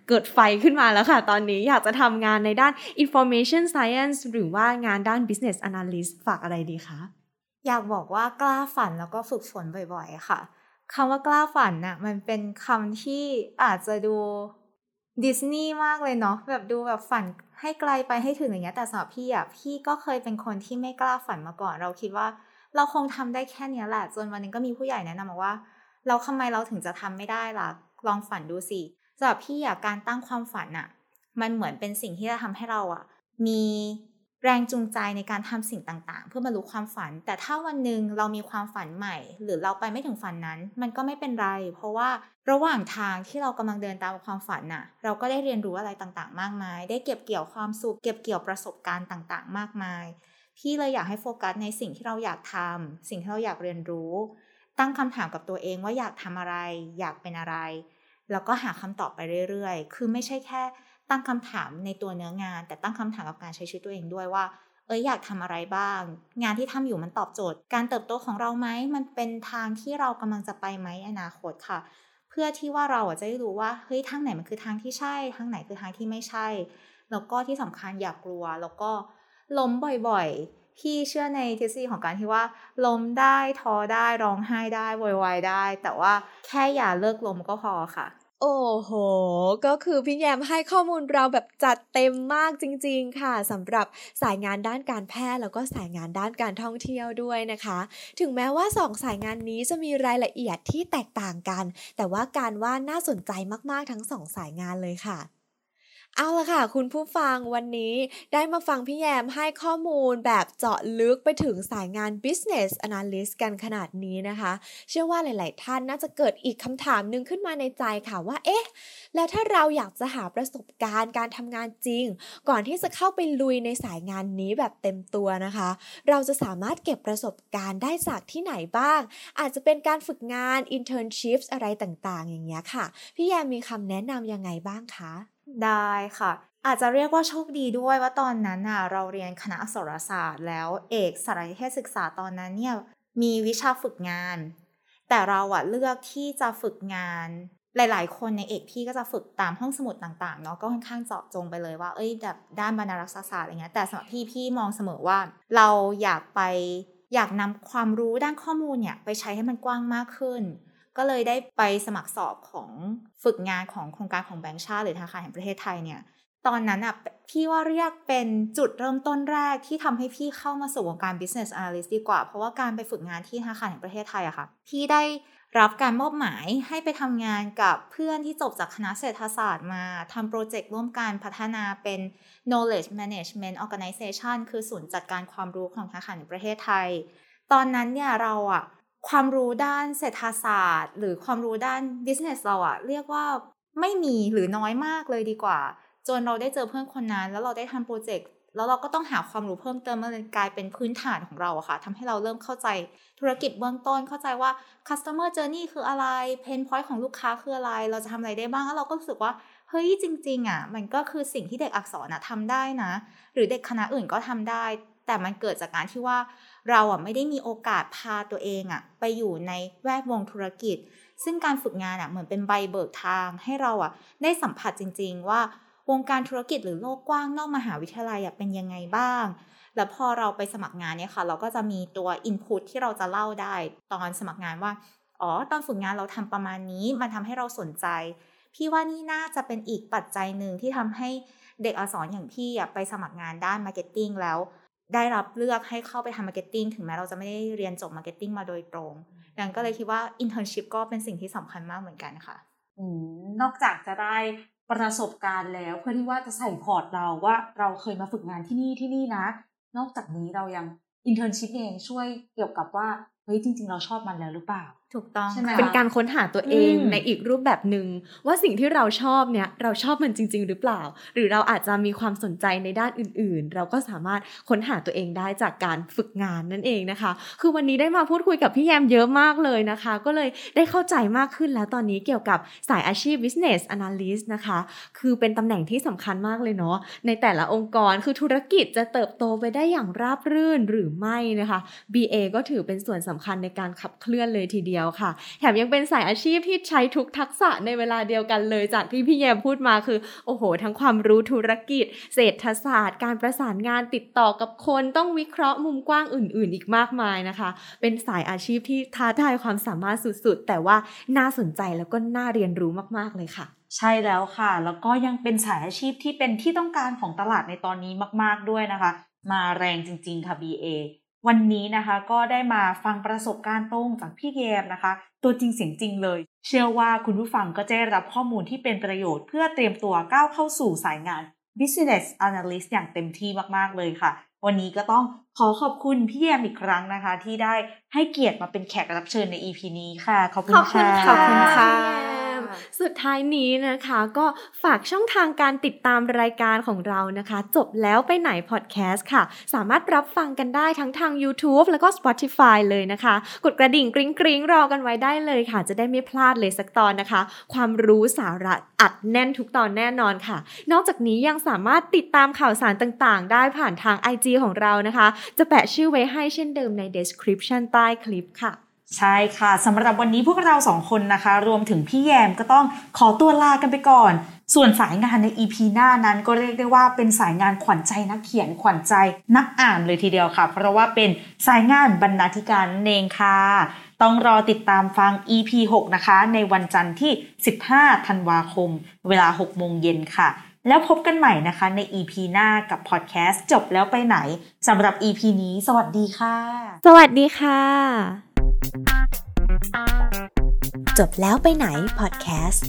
เกิดไฟขึ้นมาแล้วค่ะ ตอนนี้อยากจะทำงานในด้าน information science หรือว่างานด้าน business analyst ฝากอะไรดีคะอยากบอกว่ากล้าฝันแล้วก็ฝึกฝนบ่อยๆ ค่ะคำว่ากล้าฝันน่ะมันเป็นคำที่อาจจะดูดิสนีย์มากเลยเนาะแบบดูแบบฝันให้ไกลไปให้ถึงอย่างเงี้ยแต่สำหรับพี่อะพี่ก็เคยเป็นคนที่ไม่กล้าฝันมาก่อน เราคิดว่าเราคงทำได้แค่นี้แหละจนวันนึงก็มีผู้ใหญ่แนะนำมาว่า เราทำไมเราถึงจะทำไม่ได้ล่ะลองฝันดูสิสำหรับพี่อะการตั้งความฝันอะ มันเหมือนเป็นสิ่งที่จะทำให้เราอะ มี แรงจูงใจในการทำสิ่งต่างๆ เพื่อบรรลุความฝัน แต่ถ้าวันหนึ่งเรามีความฝันใหม่ หรือเราไปไม่ถึงฝันนั้น มันก็ไม่เป็นไร เพราะว่าระหว่างทางที่เรากำลังเดินตามความฝันน่ะ เราก็ได้เรียนรู้อะไรต่างๆ มากมาย ได้เก็บเกี่ยวความสุข เก็บเกี่ยวประสบการณ์ต่างๆ มากมาย พี่เลยอยากให้โฟกัสในสิ่งที่เราอยากทำสิ่งที่เราอยากเรียนรู้ ตั้งคำถามกับตัวเองว่าอยากทำอะไร อยากเป็นอะไร แล้วก็หาคำตอบไปเรื่อยๆ คือไม่ใช่แค่ ตั้งคำถามในตัวเนื้องาน แต่ตั้งคำถามกับการใช้ชีวิตตัวเองด้วยว่า เอ้ยอยากทำอะไรบ้าง งานที่ทำอยู่มันตอบโจทย์ การเติบโตของเราไหมมันเป็นทางที่เรากำลังจะไปไหมอนาคตค่ะ เพื่อที่ว่าเราจะได้รู้ว่าเฮ้ยทางไหนมันคือทางที่ใช่ ทางไหนคือทางที่ไม่ใช่ แล้วก็ที่สำคัญอย่ากกลัว แล้วก็ล้มบ่อยๆ พี่เชื่อในทฤษฎีของการที่ว่าล้มได้ท้อได้ร้องไห้ได้วอยวายได้ แต่ว่าแค่อย่าเลิกล้มก็พอค่ะ โอ้โห ก็คือพี่แยมให้ข้อมูลเราแบบจัดเต็มมากจริง ๆ ค่ะสำหรับสายงานด้านการแพทย์แล้วก็สายงานด้านการท่องเที่ยวด้วยนะคะ ถึงแม้ว่าสองสายงานนี้จะมีรายละเอียดที่แตกต่างกัน แต่ว่าการว่าน่าสนใจมากๆทั้งสองสายงานเลยค่ะ เอาละค่ะ คุณผู้ฟังวันนี้ได้มาฟังพี่แยมให้ข้อมูลแบบเจาะลึกไปถึงสายงาน business analyst กันขนาดนี้นะคะ เชื่อว่าหลาย ๆ ท่านน่าจะเกิดอีกคำถามหนึ่งขึ้นมาในใจค่ะว่า เอ๊ะ แล้วถ้าเราอยากจะหาประสบการณ์การทำงานจริง ก่อนที่จะเข้าไปลุยในสายงานนี้แบบเต็มตัวนะคะ เราจะสามารถเก็บประสบการณ์ได้จากที่ไหนบ้าง อาจจะเป็นการฝึกงาน internships อะไรต่าง ๆ อย่างเงี้ยค่ะ พี่แยมมีคำแนะนำยังไงบ้างคะ ได้ค่ะ อาจจะเรียกว่าโชคดีด้วยว่าตอนนั้นน่ะเราเรียนคณะอักษรศาสตร์แล้วเอกสารนิเทศศึกษาตอนนั้นเนี่ยมีวิชาฝึกงาน แต่เราอะเลือกที่จะฝึกงานหลาย ๆ คนในเอกพี่ก็จะฝึกตามห้องสมุดต่างๆ เนาะก็ค่อนข้างเจาะจงไปเลยว่า เอ้ยแบบด้านบรรณารักษศาสตร์อะไรเงี้ยแต่สำหรับพี่พี่มองเสมอว่า เราอยากไปอยากนำความรู้ด้านข้อมูลเนี่ยไปใช้ให้มันกว้างมากขึ้น ก็เลยได้ไปสมัครสอบของฝึกงานของโครงการของแบงก์ชาติหรือธนาคารแห่งประเทศไทยเนี่ย ตอนนั้นอะพี่ว่าเรียกเป็นจุดเริ่มต้นแรกที่ทำให้พี่เข้ามาสู่วงการ business analyst ดีกว่า เพราะว่าการไปฝึกงานที่ธนาคารแห่งประเทศไทยอะค่ะ พี่ได้รับการมอบหมายให้ไปทำงานกับเพื่อนที่จบจากคณะเศรษฐศาสตร์มาทำโปรเจกต์ร่วมกันพัฒนาเป็น knowledge management organization คือศูนย์จัดการความรู้ของธนาคารแห่งประเทศไทย ตอนนั้นเนี่ยเราอะ ความรู้ด้านเศรษฐศาสตร์ หรือความรู้ด้าน business เราอะเรียกว่าไม่มีหรือน้อยมากเลยดีกว่า จนเราได้เจอเพื่อนคนนั้น แล้วเราได้ทำโปรเจกต์แล้วเราก็ต้องหาความรู้เพิ่มเติมมันกลายเป็นพื้นฐานของเราอะค่ะทำให้เราเริ่มเข้าใจธุรกิจเบื้องต้นเข้าใจว่า customer journey คืออะไร pain point ของลูกค้าคืออะไร เราจะทำอะไรได้บ้างแล้วเราก็รู้สึกว่าเฮ้ยจริง ๆอะมันก็คือสิ่งที่เด็กอักษรอะทำได้นะ หรือเด็กคณะอื่นก็ทำได้ แต่มันเกิดจากการที่ว่า เราอะไม่ได้มีโอกาสพาตัวเองอะไปอยู่ในแวดวงธุรกิจ ซึ่งการฝึกงานอะเหมือนเป็นใบเบิกทางให้เราอะได้สัมผัสจริง ๆ ว่าวงการธุรกิจหรือโลกกว้างนอกมหาวิทยาลัยเป็นยังไงบ้าง แล้วพอเราไปสมัครงานเนี่ยค่ะ เราก็จะมีตัว input ที่เราจะเล่าได้ตอนสมัครงานว่า อ๋อ ตอนฝึกงานเราทำประมาณนี้ มันทำให้เราสนใจ พี่ว่านี่น่าจะเป็นอีกปัจจัยหนึ่งที่ทำให้เด็กอักษรอย่างพี่ไปสมัครงานด้าน marketing แล้ว ได้รับเลือกให้เข้าไปทำ marketing ถึงแม้เราจะไม่ได้เรียนจบ marketing มาโดยตรงดังนั้นก็เลยคิดว่า internship ก็เป็นสิ่งที่สำคัญมากเหมือนกันค่ะอนอกจากจะได้ประสบการณ์แล้วเพื่อที่ว่าจะใส่ port เราว่าเราเคยมาฝึกงานที่นี่ที่นี่นะ นอกจากนี้เรายังinternship เองช่วยเกี่ยวกับว่าเฮ้ยจริง ๆ เราชอบมันแล้วหรือเปล่า ถูกต้องใช่ไหมเป็นการค้นหาตัวเองอืมในอีกรูปแบบหนึ่งว่าสิ่งที่เราชอบเนี่ยเราชอบมันจริง ๆ หรือเปล่า หรือเราอาจจะมีความสนใจในด้านอื่น ๆ เราก็สามารถค้นหาตัวเองได้จากการฝึกงานนั่นเองนะคะ คือวันนี้ได้มาพูดคุยกับพี่แยมเยอะมากเลยนะคะ ก็เลยได้เข้าใจมากขึ้นแล้วตอนนี้เกี่ยวกับสายอาชีพ business analyst นะคะ คือเป็นตำแหน่งที่สำคัญมากเลยเนาะในแต่ละองค์กรคือธุรกิจจะเติบโตไปได้อย่างราบรื่นหรือไม่นะคะ BA ก็ถือเป็นส่วนสำคัญในการขับเคลื่อนเลยทีเดียวค่ะ แถมยังเป็นสายอาชีพที่ใช้ทุกทักษะในเวลาเดียวกันเลยจากที่พี่แยมพูดมาคือ โอ้โห ทั้งความรู้ธุรกิจ เศรษฐศาสตร์ การประสานงานติดต่อกับคนต้องวิเคราะห์มุมกว้างอื่น ๆ อีกมากมายนะคะ เป็นสายอาชีพที่ท้าทายความสามารถสุด ๆ แต่ว่าน่าสนใจแล้วก็น่าเรียนรู้มาก ๆ เลยค่ะใช่แล้วค่ะ แล้วก็ยังเป็นสายอาชีพที่เป็นที่ต้องการของตลาดในตอนนี้มาก ๆ ด้วยนะคะ มาแรงจริง ๆ ค่ะ BA วันนี้นะคะก็ได้มาฟังประสบการณ์ตรงจากพี่แยมนะคะ ตัวจริงเสียงจริงเลย เชื่อว่าคุณผู้ฟังก็จะได้รับข้อมูลที่เป็นประโยชน์เพื่อเตรียมตัวก้าวเข้าสู่สายงาน Business Analyst อย่างเต็มที่มากๆเลยค่ะ วันนี้ก็ต้องขอขอบคุณพี่แยมอีกครั้งนะคะ ที่ได้ให้เกียรติมาเป็นแขกรับเชิญใน EP นี้ค่ะ ขอบคุณขอบคุณค่ะขอบคุณค่ะค่ะ สุดท้ายนี้นะคะ ก็ฝากช่องทางการติดตามรายการของเรานะคะ จบแล้วไปไหนพอดแคสต์ค่ะ สามารถรับฟังกันได้ทั้งทาง YouTube แล้วก็ Spotify เลยนะคะ กดกระดิ่งกริ๊งกริ๊งรอกันไว้ได้เลยค่ะ จะได้ไม่พลาดเลยสักตอนนะคะ ความรู้สาระอัดแน่นทุกตอนแน่นอนค่ะ นอกจากนี้ยังสามารถติดตามข่าวสารต่างๆ ได้ผ่านทาง IG ของเรานะคะ จะแปะชื่อไว้ให้เช่นเดิมใน description ใต้คลิปค่ะ ใช่ค่ะสำหรับวันนี้พวกเราสองคนนะคะ รวมถึงพี่แยมก็ต้องขอตัวลากันไปก่อน ส่วนสายงานใน EP หน้านั้นก็เรียกได้ว่าเป็นสายงานขวัญใจนักเขียนขวัญใจนักอ่านเลยทีเดียวค่ะ เพราะว่าเป็นสายงานบรรณาธิการเองค่ะ ต้องรอติดตามฟัง EP 6 นะคะ ในวันจันทร์ที่ 15 ธันวาคม เวลา 6 โมงเย็นค่ะแล้วพบกันใหม่นะคะใน EP หน้ากับพอดแคสต์จบแล้วไปไหนสำหรับ EP นี้ สวัสดีค่ะ สวัสดีค่ะ จบแล้วไปไหนพอดแคสต์